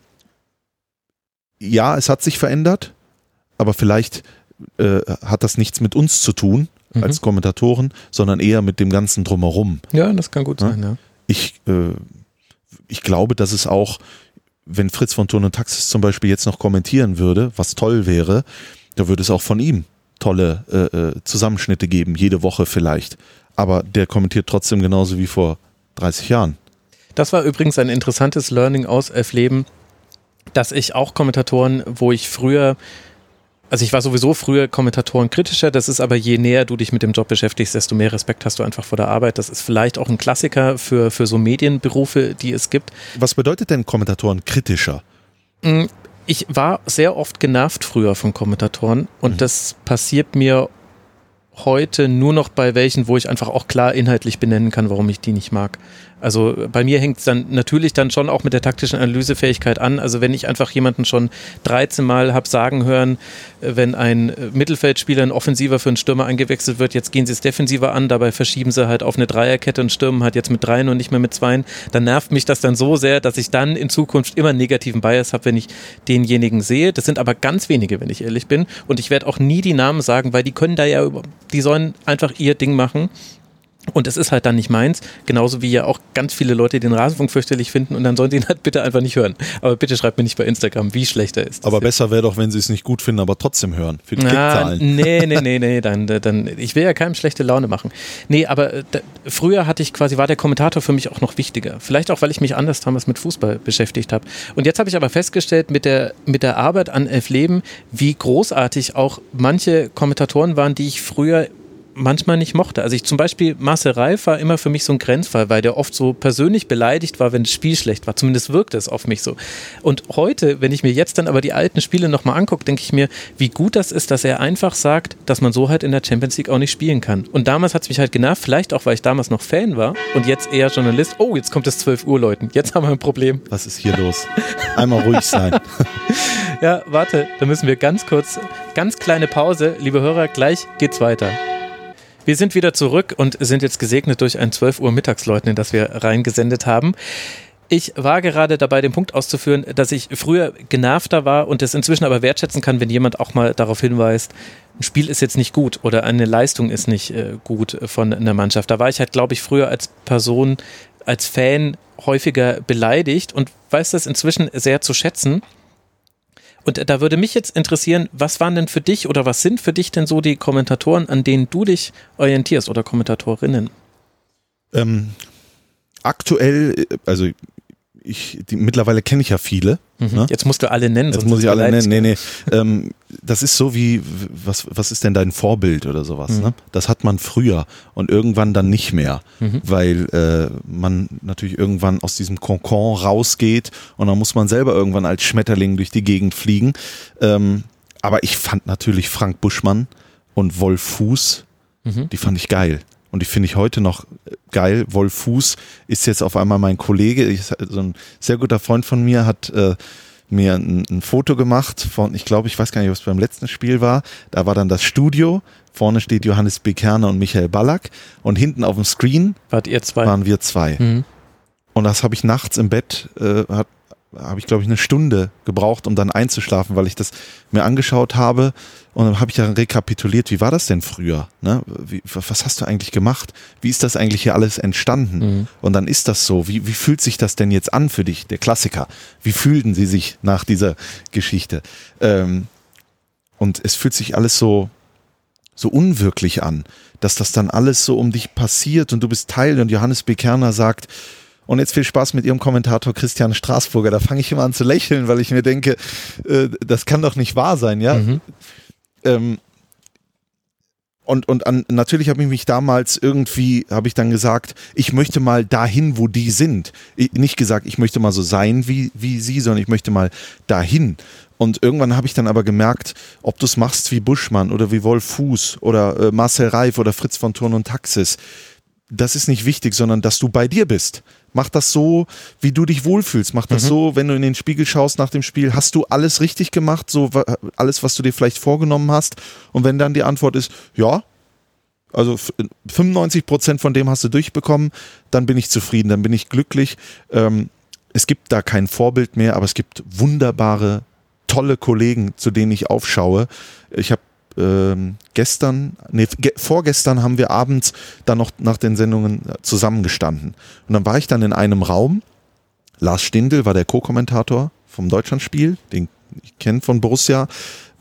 ja, es hat sich verändert, aber vielleicht äh, hat das nichts mit uns zu tun mhm. als Kommentatoren, sondern eher mit dem ganzen Drumherum. Ja, das kann gut sein, ja. Ich, äh, ich glaube, dass es auch, wenn Fritz von Turn und Taxis zum Beispiel jetzt noch kommentieren würde, was toll wäre, da würde es auch von ihm tolle äh, äh Zusammenschnitte geben, jede Woche vielleicht aber der kommentiert trotzdem genauso wie vor 30 Jahren. Das war übrigens ein interessantes Learning aus F-Leben, dass ich auch Kommentatoren, wo ich früher, also ich war sowieso früher Kommentatoren kritischer, das ist aber je näher du dich mit dem Job beschäftigst, desto mehr Respekt hast du einfach vor der Arbeit. Das ist vielleicht auch ein Klassiker für, für so Medienberufe, die es gibt. Was bedeutet denn Kommentatoren kritischer? Mm, ich war sehr oft genervt früher von Kommentatoren und mhm. das passiert mir heute nur noch bei welchen, wo ich einfach auch klar inhaltlich benennen kann, warum ich die nicht mag. Also bei mir hängt es dann natürlich dann schon auch mit der taktischen Analysefähigkeit an. Also wenn ich einfach jemanden schon 13 Mal habe sagen hören, äh, wenn ein äh, Mittelfeldspieler, ein Offensiver für einen Stürmer eingewechselt wird, jetzt gehen sie es defensiver an, dabei verschieben sie halt auf eine Dreierkette und stürmen halt jetzt mit dreien und nicht mehr mit zweien, dann nervt mich das dann so sehr, dass ich dann in Zukunft immer einen negativen Bias habe, wenn ich denjenigen sehe. Das sind aber ganz wenige, wenn ich ehrlich bin. Und ich werde auch nie die Namen sagen, weil die können da ja, die sollen einfach ihr Ding machen. Und es ist halt dann nicht meins, genauso wie ja auch ganz viele Leute den Rasenfunk fürchterlich finden und dann sollen sie ihn halt bitte einfach nicht hören. Aber bitte schreibt mir nicht bei Instagram, wie schlecht er ist. Aber besser wäre doch, wenn sie es nicht gut finden, aber trotzdem hören. Für die ja, Nee, nee, nee, nee, dann, dann, ich will ja keinem schlechte Laune machen. Nee, aber äh, da, früher hatte ich quasi, war der Kommentator für mich auch noch wichtiger. Vielleicht auch, weil ich mich anders damals mit Fußball beschäftigt habe. Und jetzt habe ich aber festgestellt, mit der, mit der Arbeit an Elf Leben, wie großartig auch manche Kommentatoren waren, die ich früher manchmal nicht mochte. Also ich zum Beispiel, Marcel Reif war immer für mich so ein Grenzfall, weil der oft so persönlich beleidigt war, wenn das Spiel schlecht war. Zumindest wirkte es auf mich so. Und heute, wenn ich mir jetzt dann aber die alten Spiele nochmal angucke, denke ich mir, wie gut das ist, dass er einfach sagt, dass man so halt in der Champions League auch nicht spielen kann. Und damals hat es mich halt genervt, vielleicht auch, weil ich damals noch Fan war und jetzt eher Journalist. Oh, jetzt kommt es 12 Uhr, Leuten. Jetzt haben wir ein Problem. Was ist hier los? Einmal ruhig sein. ja, warte, da müssen wir ganz kurz, ganz kleine Pause. Liebe Hörer, gleich geht's weiter. Wir sind wieder zurück und sind jetzt gesegnet durch ein 12 Uhr Mittagsleuten, das wir reingesendet haben. Ich war gerade dabei, den Punkt auszuführen, dass ich früher genervter war und es inzwischen aber wertschätzen kann, wenn jemand auch mal darauf hinweist, ein Spiel ist jetzt nicht gut oder eine Leistung ist nicht äh, gut von einer Mannschaft. Da war ich halt, glaube ich, früher als Person, als Fan häufiger beleidigt und weiß das inzwischen sehr zu schätzen. Und da würde mich jetzt interessieren, was waren denn für dich oder was sind für dich denn so die Kommentatoren, an denen du dich orientierst oder Kommentatorinnen? Ähm, aktuell, äh, also ich, die, mittlerweile kenne ich ja viele. Mhm. Ne? Jetzt musst du alle nennen. Jetzt muss ich alle nennen. Nee, nee. ähm, das ist so wie, was, was ist denn dein Vorbild oder sowas? Mhm. Ne? Das hat man früher und irgendwann dann nicht mehr, mhm. weil äh, man natürlich irgendwann aus diesem Konkon rausgeht und dann muss man selber irgendwann als Schmetterling durch die Gegend fliegen. Ähm, aber ich fand natürlich Frank Buschmann und Wolf Fuß, mhm. die fand ich geil. Und die finde ich heute noch geil. Wolf Fuß ist jetzt auf einmal mein Kollege. Ich, so ein sehr guter Freund von mir hat äh, mir ein, ein, Foto gemacht von, ich glaube, ich weiß gar nicht, was beim letzten Spiel war. Da war dann das Studio. Vorne steht Johannes Bekerner und Michael Ballack. Und hinten auf dem Screen Wart ihr zwei? waren wir zwei. Mhm. Und das habe ich nachts im Bett, äh, hat, habe ich, glaube ich, eine Stunde gebraucht, um dann einzuschlafen, weil ich das mir angeschaut habe. Und dann habe ich ja rekapituliert, wie war das denn früher? Ne? Wie, was hast du eigentlich gemacht? Wie ist das eigentlich hier alles entstanden? Mhm. Und dann ist das so. Wie, wie fühlt sich das denn jetzt an für dich, der Klassiker? Wie fühlten sie sich nach dieser Geschichte? Ähm, und es fühlt sich alles so, so unwirklich an, dass das dann alles so um dich passiert und du bist Teil. Und Johannes Bekerner sagt, und jetzt viel Spaß mit Ihrem Kommentator Christian Straßburger. Da fange ich immer an zu lächeln, weil ich mir denke, äh, das kann doch nicht wahr sein, ja. Mhm. Ähm, und, und an, natürlich habe ich mich damals irgendwie, habe ich dann gesagt, ich möchte mal dahin, wo die sind. Ich, nicht gesagt, ich möchte mal so sein wie, wie sie, sondern ich möchte mal dahin. Und irgendwann habe ich dann aber gemerkt, ob du es machst wie Buschmann oder wie Wolf Fuß oder äh, Marcel Reif oder Fritz von Thurn und Taxis, das ist nicht wichtig, sondern dass du bei dir bist. Mach das so, wie du dich wohlfühlst. Mach das mhm. so, wenn du in den Spiegel schaust nach dem Spiel, hast du alles richtig gemacht, so alles, was du dir vielleicht vorgenommen hast. Und wenn dann die Antwort ist, ja, also 95 Prozent von dem hast du durchbekommen, dann bin ich zufrieden, dann bin ich glücklich. Ähm, es gibt da kein Vorbild mehr, aber es gibt wunderbare, tolle Kollegen, zu denen ich aufschaue. Ich habe ähm, gestern, nee, ge vorgestern haben wir abends dann noch nach den Sendungen zusammengestanden. Und dann war ich dann in einem Raum. Lars Stindl war der Co-Kommentator vom Deutschlandspiel, den ich kenne von Borussia.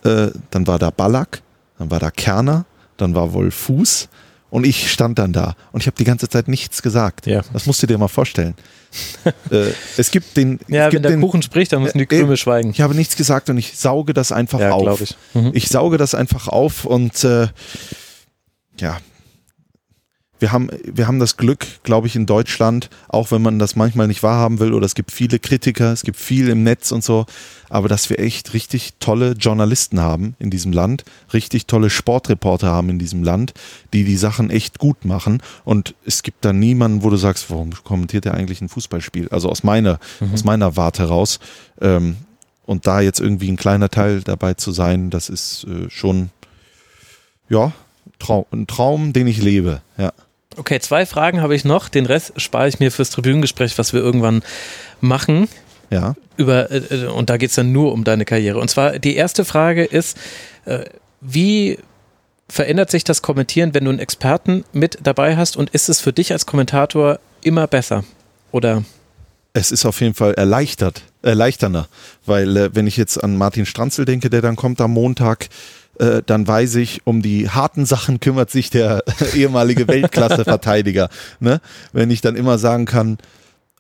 Äh, dann war da Ballack, dann war da Kerner, dann war wohl Fuß und ich stand dann da und ich habe die ganze Zeit nichts gesagt. Ja. Das musst du dir mal vorstellen. äh, es gibt den. Ja, gibt wenn der den, Kuchen spricht, dann müssen die Krümel äh, schweigen. Ich habe nichts gesagt und ich sauge das einfach ja, auf. Ich. Mhm. ich sauge das einfach auf und äh, ja, wir haben, wir haben das Glück, glaube ich, in Deutschland, auch wenn man das manchmal nicht wahrhaben will, oder es gibt viele Kritiker, es gibt viel im Netz und so, aber dass wir echt richtig tolle Journalisten haben in diesem Land, richtig tolle Sportreporter haben in diesem Land, die die Sachen echt gut machen. Und es gibt da niemanden, wo du sagst, warum kommentiert er eigentlich ein Fußballspiel? Also aus meiner, mhm. aus meiner Warte raus. Ähm, und da jetzt irgendwie ein kleiner Teil dabei zu sein, das ist äh, schon, ja, Traum, ein Traum, den ich lebe, ja. Okay, zwei Fragen habe ich noch. Den Rest spare ich mir fürs Tribünengespräch, was wir irgendwann machen. Ja. Über, äh, äh und da geht es dann nur um deine Karriere. Und zwar die erste Frage ist, äh, wie verändert sich das Kommentieren, wenn du einen Experten mit dabei hast und ist es für dich als Kommentator immer besser? Oder? Es ist auf jeden Fall erleichtert, erleichternder, weil äh, wenn ich jetzt an Martin Stranzel denke, der dann kommt am Montag, äh, dann weiß ich, um die harten Sachen kümmert sich der ehemalige Weltklasse-Verteidiger. ne? Wenn ich dann immer sagen kann,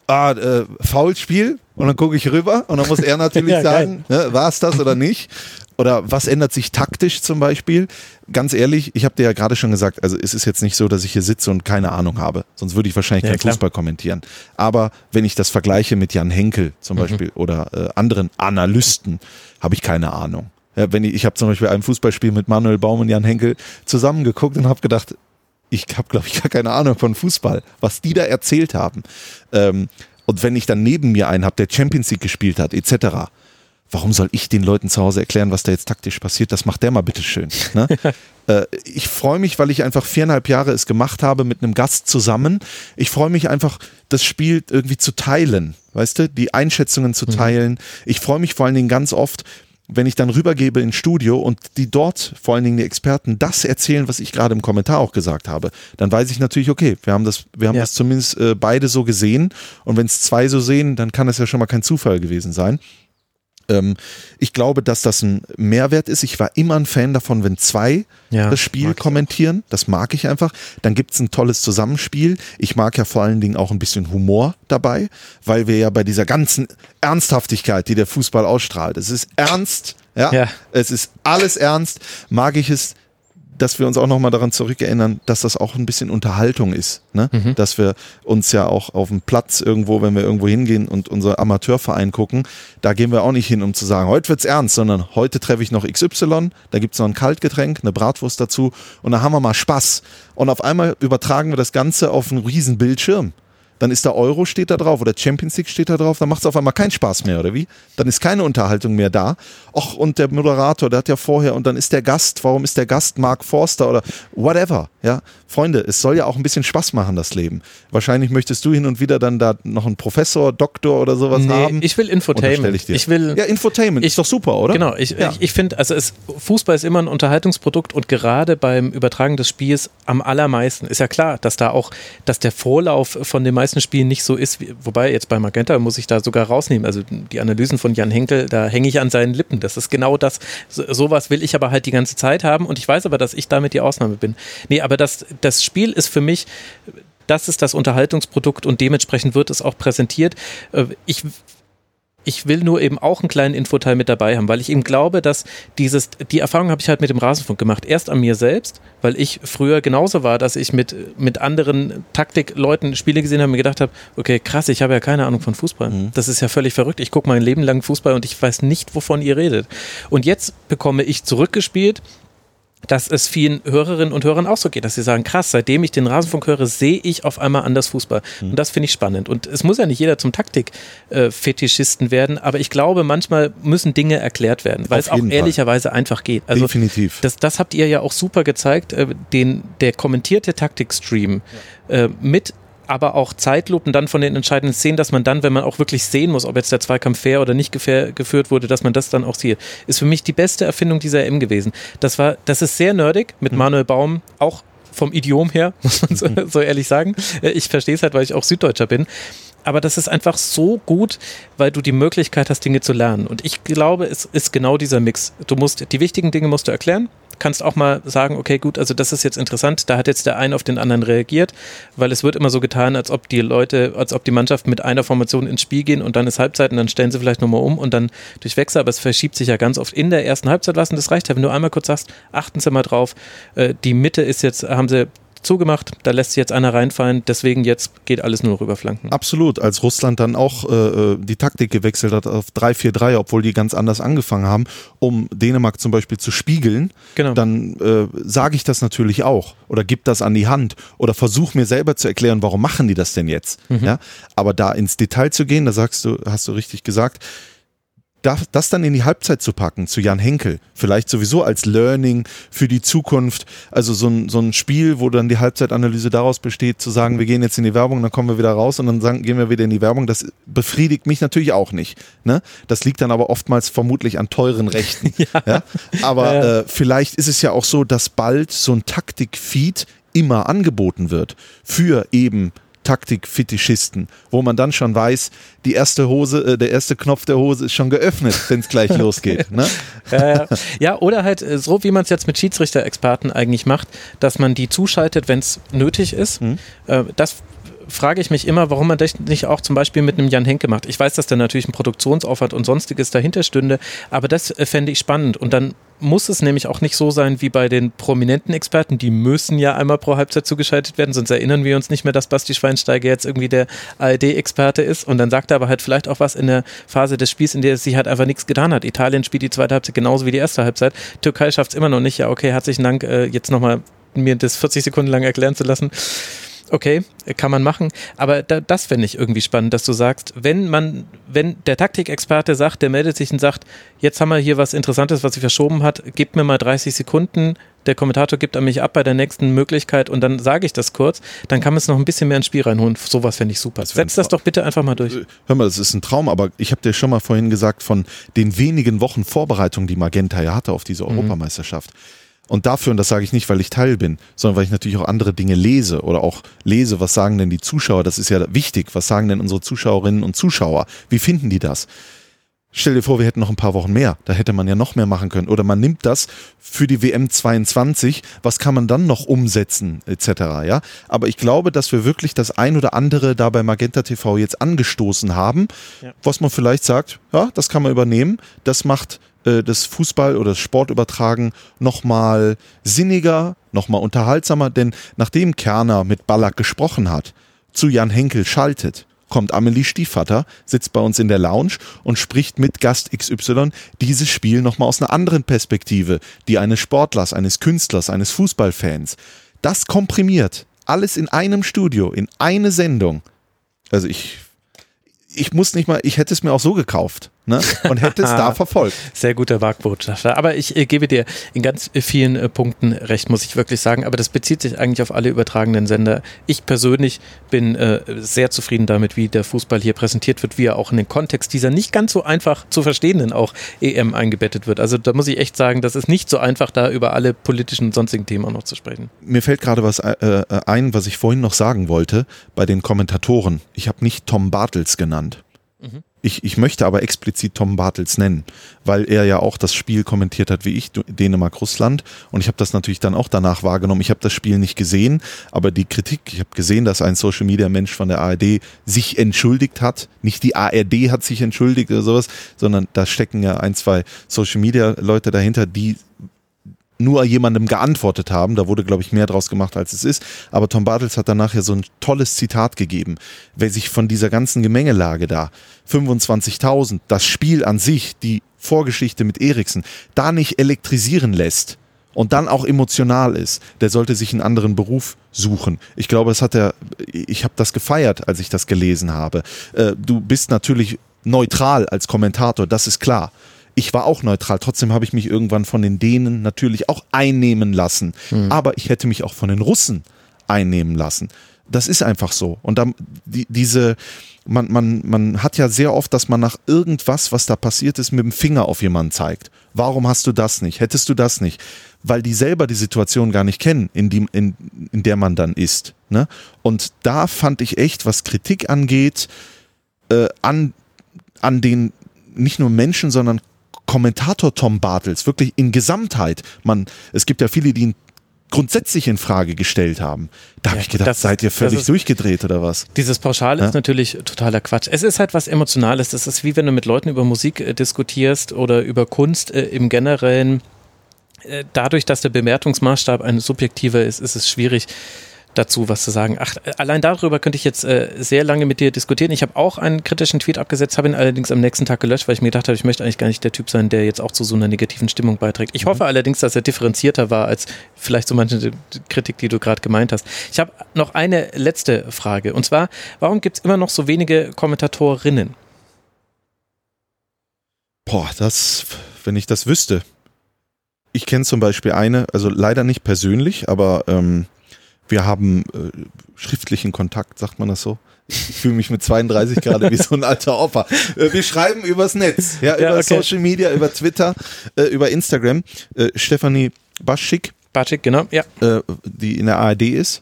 ah, äh, Foulspiel und dann gucke ich rüber und dann muss er natürlich ja, sagen, ne, war es das oder nicht? Oder was ändert sich taktisch zum Beispiel? Ganz ehrlich, ich habe dir ja gerade schon gesagt, also es ist jetzt nicht so, dass ich hier sitze und keine Ahnung habe. Sonst würde ich wahrscheinlich ja, keinen. Fußball kommentieren. Aber wenn ich das vergleiche mit Jan Henkel zum mhm. Beispiel oder äh, anderen Analysten, habe ich keine Ahnung. Ja, wenn ich ich habe zum Beispiel ein Fußballspiel mit Manuel Baum und Jan Henkel zusammengeguckt und habe gedacht, ich habe, glaube ich, gar keine Ahnung von Fußball, was die da erzählt haben. Ähm, und wenn ich dann neben mir einen habe, der Champions League gespielt hat, etc., warum soll ich den Leuten zu Hause erklären, was da jetzt taktisch passiert? Das macht der mal bitteschön. Ne? äh, ich freue mich, weil ich einfach viereinhalb Jahre es gemacht habe mit einem Gast zusammen. Ich freue mich einfach, das Spiel irgendwie zu teilen, weißt du, die Einschätzungen zu mhm. teilen. Mhm. Ich freue mich vor allen Dingen ganz oft, wenn ich dann rübergebe ins Studio und die dort, vor allen Dingen die Experten, das erzählen, was ich gerade im Kommentar auch gesagt habe, dann weiß ich natürlich, okay, wir haben das, wir haben ja. das zumindest äh, beide so gesehen. Und wenn es zwei so sehen, dann kann es ja schon mal kein Zufall gewesen sein. Ähm, ich glaube, dass das ein Mehrwert ist. Ich war immer ein Fan davon, wenn zwei ja, das Spiel kommentieren. Das mag ich einfach. Dann gibt es ein tolles Zusammenspiel. Ich mag ja vor allen Dingen auch ein bisschen Humor dabei, weil wir ja bei dieser ganzen Ernsthaftigkeit, die der Fußball ausstrahlt, es ist ernst, ja, ja. es ist alles ernst, mag ich es dass wir uns auch nochmal daran zurückerinnern, dass das auch ein bisschen Unterhaltung ist. Ne? Mhm. Dass wir uns ja auch auf dem Platz irgendwo, wenn wir irgendwo hingehen und unser Amateurverein gucken, da gehen wir auch nicht hin, um zu sagen, heute wird's ernst, sondern heute treffe ich noch XY, da gibt's noch ein Kaltgetränk, eine Bratwurst dazu und da haben wir mal Spaß. Und auf einmal übertragen wir das Ganze auf einen riesen Bildschirm dann ist der Euro steht da drauf oder Champions League steht da drauf, dann macht es auf einmal keinen Spaß mehr, oder wie? Dann ist keine Unterhaltung mehr da. Och, und der Moderator, der hat ja vorher, und dann ist der Gast, warum ist der Gast Mark Forster oder whatever, ja? Freunde, es soll ja auch ein bisschen Spaß machen, das Leben. Wahrscheinlich möchtest du hin und wieder dann da noch einen Professor, Doktor oder sowas nee, haben. ich will Infotainment. Ich, ich, will, ja, Infotainment ich, ist doch super, oder? Genau, ich, ja. ich, ich finde, also es, Fußball ist immer ein Unterhaltungsprodukt und gerade beim Übertragen des Spiels am allermeisten ist ja klar, dass da auch, dass der Vorlauf von den meisten Spielen nicht so ist, wie, wobei jetzt bei Magenta muss ich da sogar rausnehmen. Also die Analysen von Jan Henkel, da hänge ich an seinen Lippen. Das ist genau das. So, sowas will ich aber halt die ganze Zeit haben und ich weiß aber, dass ich damit die Ausnahme bin. Nee, aber das, das Spiel ist für mich das ist das Unterhaltungsprodukt und dementsprechend wird es auch präsentiert. Äh, ich ich will nur eben auch einen kleinen Infoteil mit dabei haben, weil ich eben glaube, dass dieses, die Erfahrung habe ich halt mit dem Rasenfunk gemacht. Erst an mir selbst, weil ich früher genauso war, dass ich mit, mit anderen Taktikleuten Spiele gesehen habe und mir gedacht habe, okay, krass, ich habe ja keine Ahnung von Fußball. Mhm. Das ist ja völlig verrückt. Ich gucke mein Leben lang Fußball und ich weiß nicht, wovon ihr redet. Und jetzt bekomme ich zurückgespielt, dass es vielen Hörerinnen und Hörern auch so geht, dass sie sagen, krass, seitdem ich den Rasenfunk höre, sehe ich auf einmal anders Fußball. Mhm. Und das finde ich spannend. Und es muss ja nicht jeder zum Taktik-Fetischisten werden, aber ich glaube, manchmal müssen Dinge erklärt werden, weil auf es auch ehrlicherweise Fall. einfach geht. Also Definitiv. Das, das habt ihr ja auch super gezeigt, äh, den, der kommentierte Taktikstream ja. äh, mit aber auch Zeitlupen dann von den entscheidenden Szenen, dass man dann, wenn man auch wirklich sehen muss, ob jetzt der Zweikampf fair oder nicht geführt wurde, dass man das dann auch sieht, ist für mich die beste Erfindung dieser M gewesen. Das war, das ist sehr nerdig mit mhm. Manuel Baum, auch vom Idiom her, muss man so, so ehrlich sagen. Äh, ich verstehe es halt, weil ich auch Süddeutscher bin aber das ist einfach so gut, weil du die Möglichkeit hast, Dinge zu lernen. Und ich glaube, es ist genau dieser Mix. Du musst, die wichtigen Dinge musst du erklären, kannst auch mal sagen, okay, gut, also das ist jetzt interessant, da hat jetzt der eine auf den anderen reagiert, weil es wird immer so getan, als ob die Leute, als ob die Mannschaft mit einer Formation ins Spiel gehen und dann ist Halbzeit und dann stellen sie vielleicht nochmal um und dann durchwechseln, aber es verschiebt sich ja ganz oft in der ersten Halbzeit und das reicht ja, wenn du einmal kurz sagst, achten Sie mal drauf, äh, die Mitte ist jetzt, haben sie zugemacht, da lässt sich jetzt einer reinfallen, deswegen jetzt geht alles nur noch über Flanken. Absolut, als Russland dann auch äh, äh die Taktik gewechselt hat auf 3-4-3, obwohl die ganz anders angefangen haben, um Dänemark zum Beispiel zu spiegeln, genau. dann äh, sage ich das natürlich auch oder gib das an die Hand oder versuch mir selber zu erklären, warum machen die das denn jetzt. Mhm. Ja? Aber da ins Detail zu gehen, da sagst du, hast du richtig gesagt, das, das dann in die Halbzeit zu packen, zu Jan Henkel, vielleicht sowieso als Learning für die Zukunft, also so ein, so ein Spiel, wo dann die Halbzeitanalyse daraus besteht, zu sagen, wir gehen jetzt in die Werbung, dann kommen wir wieder raus und dann sagen, gehen wir wieder in die Werbung, das befriedigt mich natürlich auch nicht. Ne? Das liegt dann aber oftmals vermutlich an teuren Rechten. ja. ja. Aber ja. Äh, vielleicht ist es ja auch so, dass bald so ein Taktik-Feed immer angeboten wird für eben Taktikfetischisten, wo man dann schon weiß, die erste Hose, äh, der erste Knopf der Hose ist schon geöffnet, wenn es gleich losgeht. Ne? Ja, ja, oder halt äh, so, wie man es jetzt mit Schiedsrichter-Experten eigentlich macht, dass man die zuschaltet, wenn es nötig ist. Mhm. Äh, das frage ich mich immer, warum man das nicht auch zum Beispiel mit einem Jan Henke macht. Ich weiß, dass da natürlich ein Produktionsaufwand und sonstiges dahinter stünde, aber das äh, fände ich spannend. Und dann muss es nämlich auch nicht so sein wie bei den prominenten Experten. Die müssen ja einmal pro Halbzeit zugeschaltet werden, sonst erinnern wir uns nicht mehr, dass Basti Schweinsteiger jetzt irgendwie der ARD-Experte ist. Und dann sagt er aber halt vielleicht auch was in der Phase des Spiels, in der sie halt einfach nichts getan hat. Italien spielt die zweite Halbzeit genauso wie die erste Halbzeit. Türkei schafft es immer noch nicht. Ja, okay, herzlichen Dank, äh, jetzt nochmal mir das 40 Sekunden lang erklären zu lassen okay, kann man machen. Aber da, das fände ich irgendwie spannend, dass du sagst, wenn man, wenn der Taktikexperte sagt, der meldet sich und sagt, jetzt haben wir hier was Interessantes, was sich verschoben hat, gib mir mal 30 Sekunden, der Kommentator gibt an mich ab bei der nächsten Möglichkeit und dann sage ich das kurz, dann kann man es noch ein bisschen mehr ins Spiel reinholen. Sowas fände ich super. Setz das doch bitte einfach mal durch. Äh, hör mal, das ist ein Traum, aber ich habe dir schon mal vorhin gesagt, von den wenigen Wochen Vorbereitung, die Magenta ja hatte auf diese mhm. Europameisterschaft. Und dafür, und das sage ich nicht, weil ich Teil bin, sondern weil ich natürlich auch andere Dinge lese oder auch lese, was sagen denn die Zuschauer, das ist ja wichtig, was sagen denn unsere Zuschauerinnen und Zuschauer, wie finden die das? Stell dir vor, wir hätten noch ein paar Wochen mehr, da hätte man ja noch mehr machen können. Oder man nimmt das für die WM 22, was kann man dann noch umsetzen, etc. Ja? Aber ich glaube, dass wir wirklich das ein oder andere da bei Magenta TV jetzt angestoßen haben, ja. was man vielleicht sagt, ja, das kann man übernehmen, das macht äh, das Fußball oder das Sportübertragen nochmal sinniger, nochmal unterhaltsamer, denn nachdem Kerner mit Ballack gesprochen hat, zu Jan Henkel schaltet, kommt Amelie Stiefvater, sitzt bei uns in der Lounge und spricht mit Gast XY dieses Spiel nochmal aus einer anderen Perspektive, die eines Sportlers, eines Künstlers, eines Fußballfans. Das komprimiert alles in einem Studio, in eine Sendung. Also ich, ich muss nicht mal, ich hätte es mir auch so gekauft ne? und hätte es da verfolgt. Sehr guter Wagbotschafter. Aber ich äh, gebe dir in ganz vielen äh, Punkten recht, muss ich wirklich sagen. Aber das bezieht sich eigentlich auf alle übertragenen Sender. Ich persönlich bin äh, sehr zufrieden damit, wie der Fußball hier präsentiert wird, wie er auch in den Kontext dieser nicht ganz so einfach zu verstehenden auch EM eingebettet wird. Also da muss ich echt sagen, das ist nicht so einfach, da über alle politischen und sonstigen Themen auch noch zu sprechen. Mir fällt gerade was äh, äh ein, was ich vorhin noch sagen wollte bei den Kommentatoren. Ich habe nicht Tom Bartels genannt. Mhm. Ich, ich möchte aber explizit Tom Bartels nennen, weil er ja auch das Spiel kommentiert hat wie ich, Dänemark-Russland. Und ich habe das natürlich dann auch danach wahrgenommen. Ich habe das Spiel nicht gesehen, aber die Kritik, ich habe gesehen, dass ein Social-Media-Mensch von der ARD sich entschuldigt hat. Nicht die ARD hat sich entschuldigt oder sowas, sondern da stecken ja ein, zwei Social-Media-Leute dahinter, die nur jemandem geantwortet haben. Da wurde, glaube ich, mehr draus gemacht, als es ist. Aber Tom Bartels hat danach ja so ein tolles Zitat gegeben. Wer sich von dieser ganzen Gemengelage da, 25.000, das Spiel an sich, die Vorgeschichte mit Eriksen, da nicht elektrisieren lässt und dann auch emotional ist, der sollte sich einen anderen Beruf suchen. Ich glaube, das hat er, ich habe das gefeiert, als ich das gelesen habe. Äh, du bist natürlich neutral als Kommentator, das ist klar ich war auch neutral. Trotzdem habe ich mich irgendwann von den Dänen natürlich auch einnehmen lassen. Mhm. Aber ich hätte mich auch von den Russen einnehmen lassen. Das ist einfach so. Und dann die, diese, man, man, man hat ja sehr oft, dass man nach irgendwas, was da passiert ist, mit dem Finger auf jemanden zeigt. Warum hast du das nicht? Hättest du das nicht? Weil die selber die Situation gar nicht kennen, in, die, in, in der man dann ist. Ne? Und da fand ich echt, was Kritik angeht, äh, an, an den nicht nur Menschen, sondern Kommentator Tom Bartels wirklich in Gesamtheit, man, es gibt ja viele, die ihn grundsätzlich in Frage gestellt haben. Da habe ja, ich gedacht, das, seid ihr völlig ist, durchgedreht oder was? Dieses Pauschal ja? ist natürlich totaler Quatsch. Es ist halt was Emotionales. Das ist wie wenn du mit Leuten über Musik äh, diskutierst oder über Kunst äh, im Generellen. Äh, dadurch, dass der Bewertungsmaßstab ein subjektiver ist, ist es schwierig, dazu was zu sagen. Ach, allein darüber könnte ich jetzt äh, sehr lange mit dir diskutieren. Ich habe auch einen kritischen Tweet abgesetzt, habe ihn allerdings am nächsten Tag gelöscht, weil ich mir gedacht habe, ich möchte eigentlich gar nicht der Typ sein, der jetzt auch zu so einer negativen Stimmung beiträgt. Ich mhm. hoffe allerdings, dass er differenzierter war als vielleicht so manche Kritik, die du gerade gemeint hast. Ich habe noch eine letzte Frage und zwar, warum gibt es immer noch so wenige Kommentatorinnen? Boah, das, wenn ich das wüsste. Ich kenne zum Beispiel eine, also leider nicht persönlich, aber ähm, wir haben äh, schriftlichen Kontakt, sagt man das so? Ich fühle mich mit 32 gerade wie so ein alter Opa. Äh, wir schreiben übers Netz, ja, über okay. Social Media, über Twitter, äh, über Instagram. Äh, Stefanie Baschik, Bacic, genau, ja. äh, die in der ARD ist.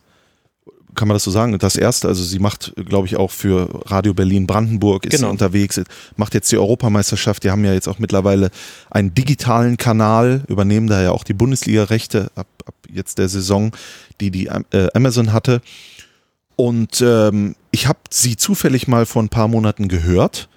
Kann man das so sagen? Das erste, also sie macht, glaube ich, auch für Radio Berlin Brandenburg ist Genau. sie unterwegs, macht jetzt die Europameisterschaft. Die haben ja jetzt auch mittlerweile einen digitalen Kanal, übernehmen da ja auch die Bundesliga-Rechte ab, ab jetzt der Saison, die die äh, Amazon hatte. Und ähm, ich habe sie zufällig mal vor ein paar Monaten gehört,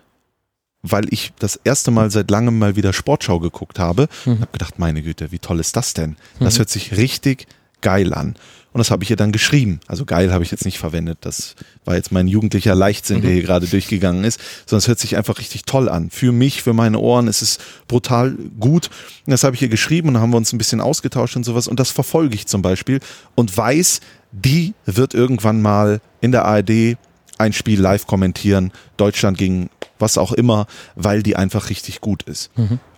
weil ich das erste Mal seit langem mal wieder Sportschau geguckt habe. Und habe gedacht, meine Güte, wie toll ist das denn? Das hört sich richtig geil an. Und das habe ich ihr dann geschrieben. Also geil habe ich jetzt nicht verwendet. Das war jetzt mein jugendlicher Leichtsinn, der hier gerade durchgegangen ist. Sondern es hört sich einfach richtig toll an. Für mich, für meine Ohren ist es brutal gut. Und das habe ich ihr geschrieben und haben wir uns ein bisschen ausgetauscht und sowas. Und das verfolge ich zum Beispiel und weiß, die wird irgendwann mal in der ARD ein Spiel live kommentieren, Deutschland gegen was auch immer, weil die einfach richtig gut ist.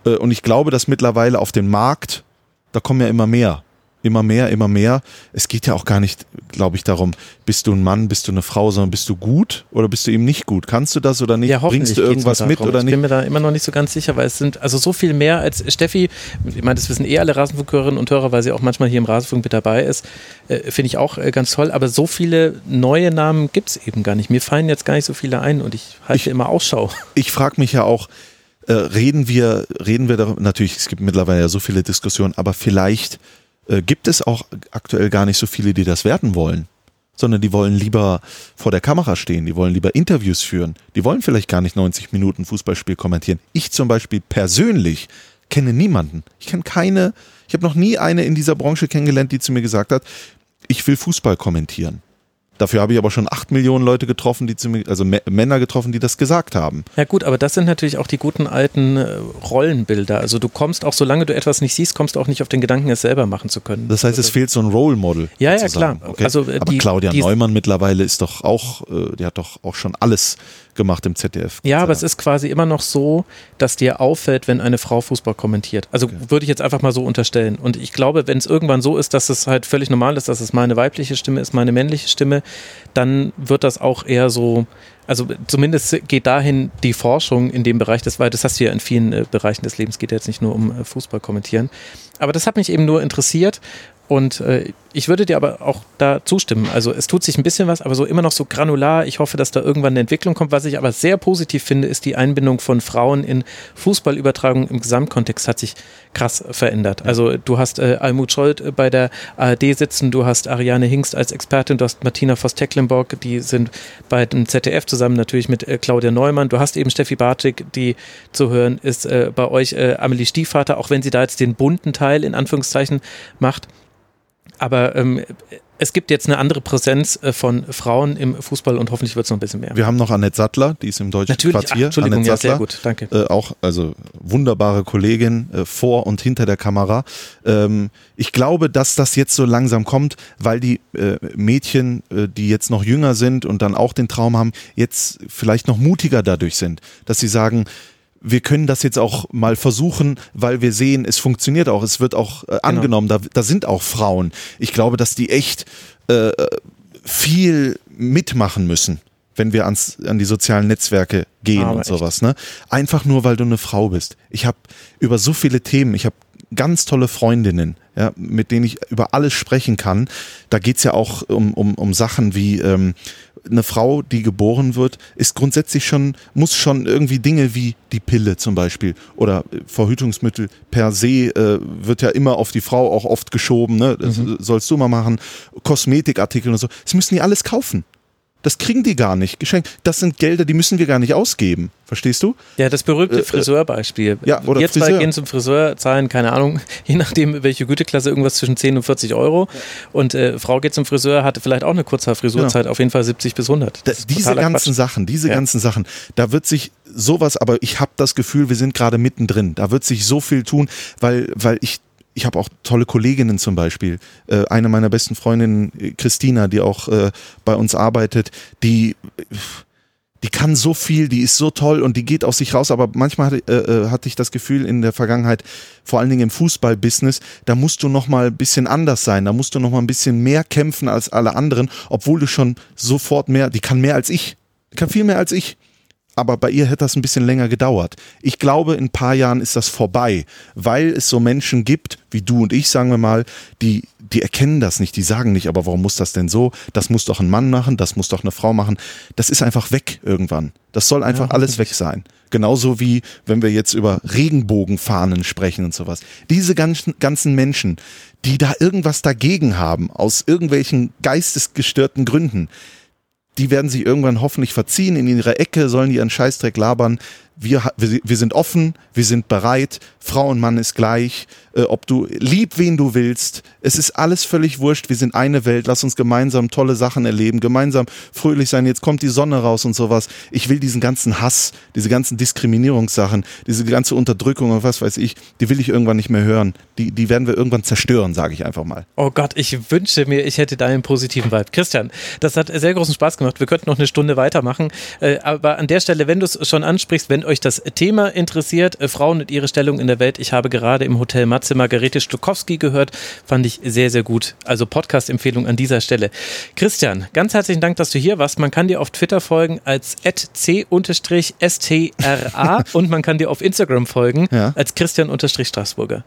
Äh, Und ich glaube, dass mittlerweile auf dem Markt, da kommen ja immer mehr. Immer mehr, immer mehr. Es geht ja auch gar nicht, glaube ich, darum, bist du ein Mann, bist du eine Frau, sondern bist du gut oder bist du eben nicht gut? Kannst du das oder nicht? Ja, Bringst du irgendwas mit oder Ich nicht? bin mir da immer noch nicht so ganz sicher, weil es sind also so viel mehr als Steffi, ich meine, das wissen eh alle Rasenfunkhörerinnen und Hörer, weil sie auch manchmal hier im Rasenfunk mit dabei ist, äh, finde ich auch äh, ganz toll, aber so viele neue Namen gibt es eben gar nicht. Mir fallen jetzt gar nicht so viele ein und ich halte Ich- immer Ausschau. ich frage mich ja auch, äh, reden wir, reden wir darüber, natürlich, es gibt mittlerweile ja so viele Diskussionen, aber vielleicht äh, gibt es auch aktuell gar nicht so viele, die das werten wollen, sondern die wollen lieber vor der Kamera stehen, die wollen lieber Interviews führen, die wollen vielleicht gar nicht 90 Minuten Fußballspiel kommentieren. Ich zum Beispiel persönlich kenne niemanden. Ich kenne keine, ich habe noch nie eine in dieser Branche kennengelernt, die zu mir gesagt hat, ich will Fußball kommentieren. Dafür habe ich aber schon acht Millionen Leute getroffen, die zu also Mä- Männer getroffen, die das gesagt haben. Ja gut, aber das sind natürlich auch die guten alten äh, Rollenbilder. Also du kommst auch, solange du etwas nicht siehst, kommst du auch nicht auf den Gedanken, es selber machen zu können. Das heißt, es fehlt so ein Role Model. Ja, ja, klar. Okay. Also, äh, Aber die- Claudia die- Neumann mittlerweile ist doch auch, äh, die hat doch auch schon alles gemacht im ZDF. Ja, aber es ist quasi immer noch so, dass dir auffällt, wenn eine Frau Fußball kommentiert. Also würde ich jetzt einfach mal so unterstellen. Und ich glaube, wenn es irgendwann so ist, dass es halt völlig normal ist, dass es meine weibliche Stimme ist, meine männliche Stimme, dann wird das auch eher so, also zumindest geht dahin die Forschung in dem Bereich, das, weil das hast du ja in vielen äh, Bereichen des Lebens, geht ja jetzt nicht nur um äh, Fußball kommentieren. Aber das hat mich eben nur interessiert. Und äh, ich würde dir aber auch da zustimmen. Also es tut sich ein bisschen was, aber so immer noch so granular. Ich hoffe, dass da irgendwann eine Entwicklung kommt. Was ich aber sehr positiv finde, ist die Einbindung von Frauen in Fußballübertragung im Gesamtkontext hat sich krass verändert. Also du hast äh, Almut Scholt äh, bei der ARD sitzen, du hast Ariane Hingst als Expertin, du hast Martina Voss-Tecklenburg, die sind bei dem ZDF zusammen natürlich mit äh, Claudia Neumann. Du hast eben Steffi Bartik, die zu hören ist äh, bei euch äh, Amelie Stiefvater, auch wenn sie da jetzt den bunten Teil in Anführungszeichen macht. Aber ähm, es gibt jetzt eine andere Präsenz äh, von Frauen im Fußball und hoffentlich wird es noch ein bisschen mehr. Wir haben noch Annette Sattler, die ist im deutschen Natürlich, ach, Quartier. Entschuldigung, Annette ja, sehr gut, danke. Äh, auch, also wunderbare Kollegin äh, vor und hinter der Kamera. Ähm, ich glaube, dass das jetzt so langsam kommt, weil die äh, Mädchen, äh, die jetzt noch jünger sind und dann auch den Traum haben, jetzt vielleicht noch mutiger dadurch sind, dass sie sagen, wir können das jetzt auch mal versuchen, weil wir sehen, es funktioniert auch, es wird auch Genau. äh, angenommen, da, da sind auch Frauen. Ich glaube, dass die echt äh, viel mitmachen müssen, wenn wir ans, an die sozialen Netzwerke gehen Aber und echt. sowas. Ne? Einfach nur, weil du eine Frau bist. Ich habe über so viele Themen, ich habe ganz tolle Freundinnen, ja, mit denen ich über alles sprechen kann. Da geht's ja auch um, um, um Sachen wie ähm, eine Frau, die geboren wird, ist grundsätzlich schon, muss schon irgendwie Dinge wie die Pille zum Beispiel oder äh, Verhütungsmittel per se äh, wird ja immer auf die Frau auch oft geschoben, ne? Das sollst du mal machen, Kosmetikartikel und so. Das müssen die alles kaufen. Das kriegen die gar nicht geschenkt. Das sind Gelder, die müssen wir gar nicht ausgeben. Verstehst du? Ja, das berühmte Äh, äh, Friseurbeispiel. ja, oder zwei Friseur. gehen zum Friseur, zahlen, keine Ahnung, je nachdem, welche Güteklasse, irgendwas zwischen 10 und 40 Euro. Und äh, Frau geht zum Friseur, hatte vielleicht auch eine Kurzhaarfrisurzeit, auf jeden Fall 70 bis 100. Da, diese ganzen Quatsch. Sachen, diese Ja. ganzen Sachen, da wird sich sowas, aber ich habe das Gefühl, wir sind gerade mittendrin. Da wird sich so viel tun, weil, weil ich, ich habe auch tolle Kolleginnen zum Beispiel. Äh, eine meiner besten Freundinnen, äh, Christina, die auch äh, bei uns arbeitet, die, die kann so viel, die ist so toll und die geht aus sich raus, aber manchmal hatte, äh, äh, hatte ich das Gefühl in der Vergangenheit, vor allen Dingen im Fußballbusiness, da musst du noch mal ein bisschen anders sein, da musst du noch mal ein bisschen mehr kämpfen als alle anderen, obwohl du schon sofort mehr, die kann mehr als ich, die kann viel mehr als ich aber bei ihr hätte das ein bisschen länger gedauert. Ich glaube, in ein paar Jahren ist das vorbei, weil es so Menschen gibt, wie du und ich, sagen wir mal, die, die erkennen das nicht, die sagen nicht, aber warum muss das denn so? Das muss doch ein Mann machen, das muss doch eine Frau machen. Das ist einfach weg irgendwann. Das soll einfach ja, alles weg sein. Genauso wie, wenn wir jetzt über Regenbogenfahnen sprechen und sowas. Diese ganzen, ganzen Menschen, die da irgendwas dagegen haben, aus irgendwelchen geistesgestörten Gründen, die werden sich irgendwann hoffentlich verziehen, in ihre Ecke sollen die ihren Scheißdreck labern. Wir, wir, wir sind offen, wir sind bereit, Frau und Mann ist gleich, äh, ob du lieb wen du willst, es ist alles völlig wurscht, wir sind eine Welt, lass uns gemeinsam tolle Sachen erleben, gemeinsam fröhlich sein, jetzt kommt die Sonne raus und sowas. Ich will diesen ganzen Hass, diese ganzen Diskriminierungssachen, diese ganze Unterdrückung und was weiß ich, die will ich irgendwann nicht mehr hören. Die, die werden wir irgendwann zerstören, sage ich einfach mal. Oh Gott, ich wünsche mir, ich hätte deinen positiven Vibe. Christian, das hat sehr großen Spaß gemacht. Wir könnten noch eine Stunde weitermachen, äh, aber an der Stelle, wenn du es schon ansprichst, wenn euch das Thema interessiert, äh, Frauen und ihre Stellung in der Welt. Ich habe gerade im Hotel Matze Margarete Stokowski gehört, fand ich sehr, sehr gut. Also Podcast-Empfehlung an dieser Stelle. Christian, ganz herzlichen Dank, dass du hier warst. Man kann dir auf Twitter folgen als c-stra und man kann dir auf Instagram folgen ja. als Christian-Straßburger.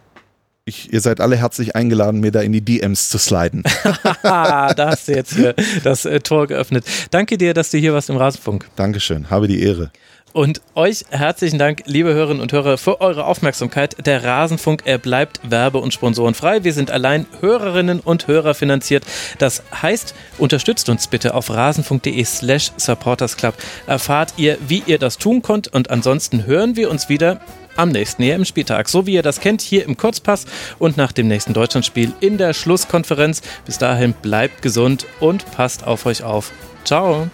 Ich, ihr seid alle herzlich eingeladen, mir da in die DMs zu sliden. da hast du jetzt das äh, Tor geöffnet. Danke dir, dass du hier warst im Rasenfunk. Dankeschön, habe die Ehre. Und euch herzlichen Dank, liebe Hörerinnen und Hörer, für eure Aufmerksamkeit. Der Rasenfunk, er bleibt werbe- und sponsorenfrei. Wir sind allein Hörerinnen und Hörer finanziert. Das heißt, unterstützt uns bitte auf rasenfunk.de slash supportersclub. Erfahrt ihr, wie ihr das tun könnt. Und ansonsten hören wir uns wieder am nächsten EM-Spieltag. So wie ihr das kennt, hier im Kurzpass und nach dem nächsten Deutschlandspiel in der Schlusskonferenz. Bis dahin bleibt gesund und passt auf euch auf. Ciao.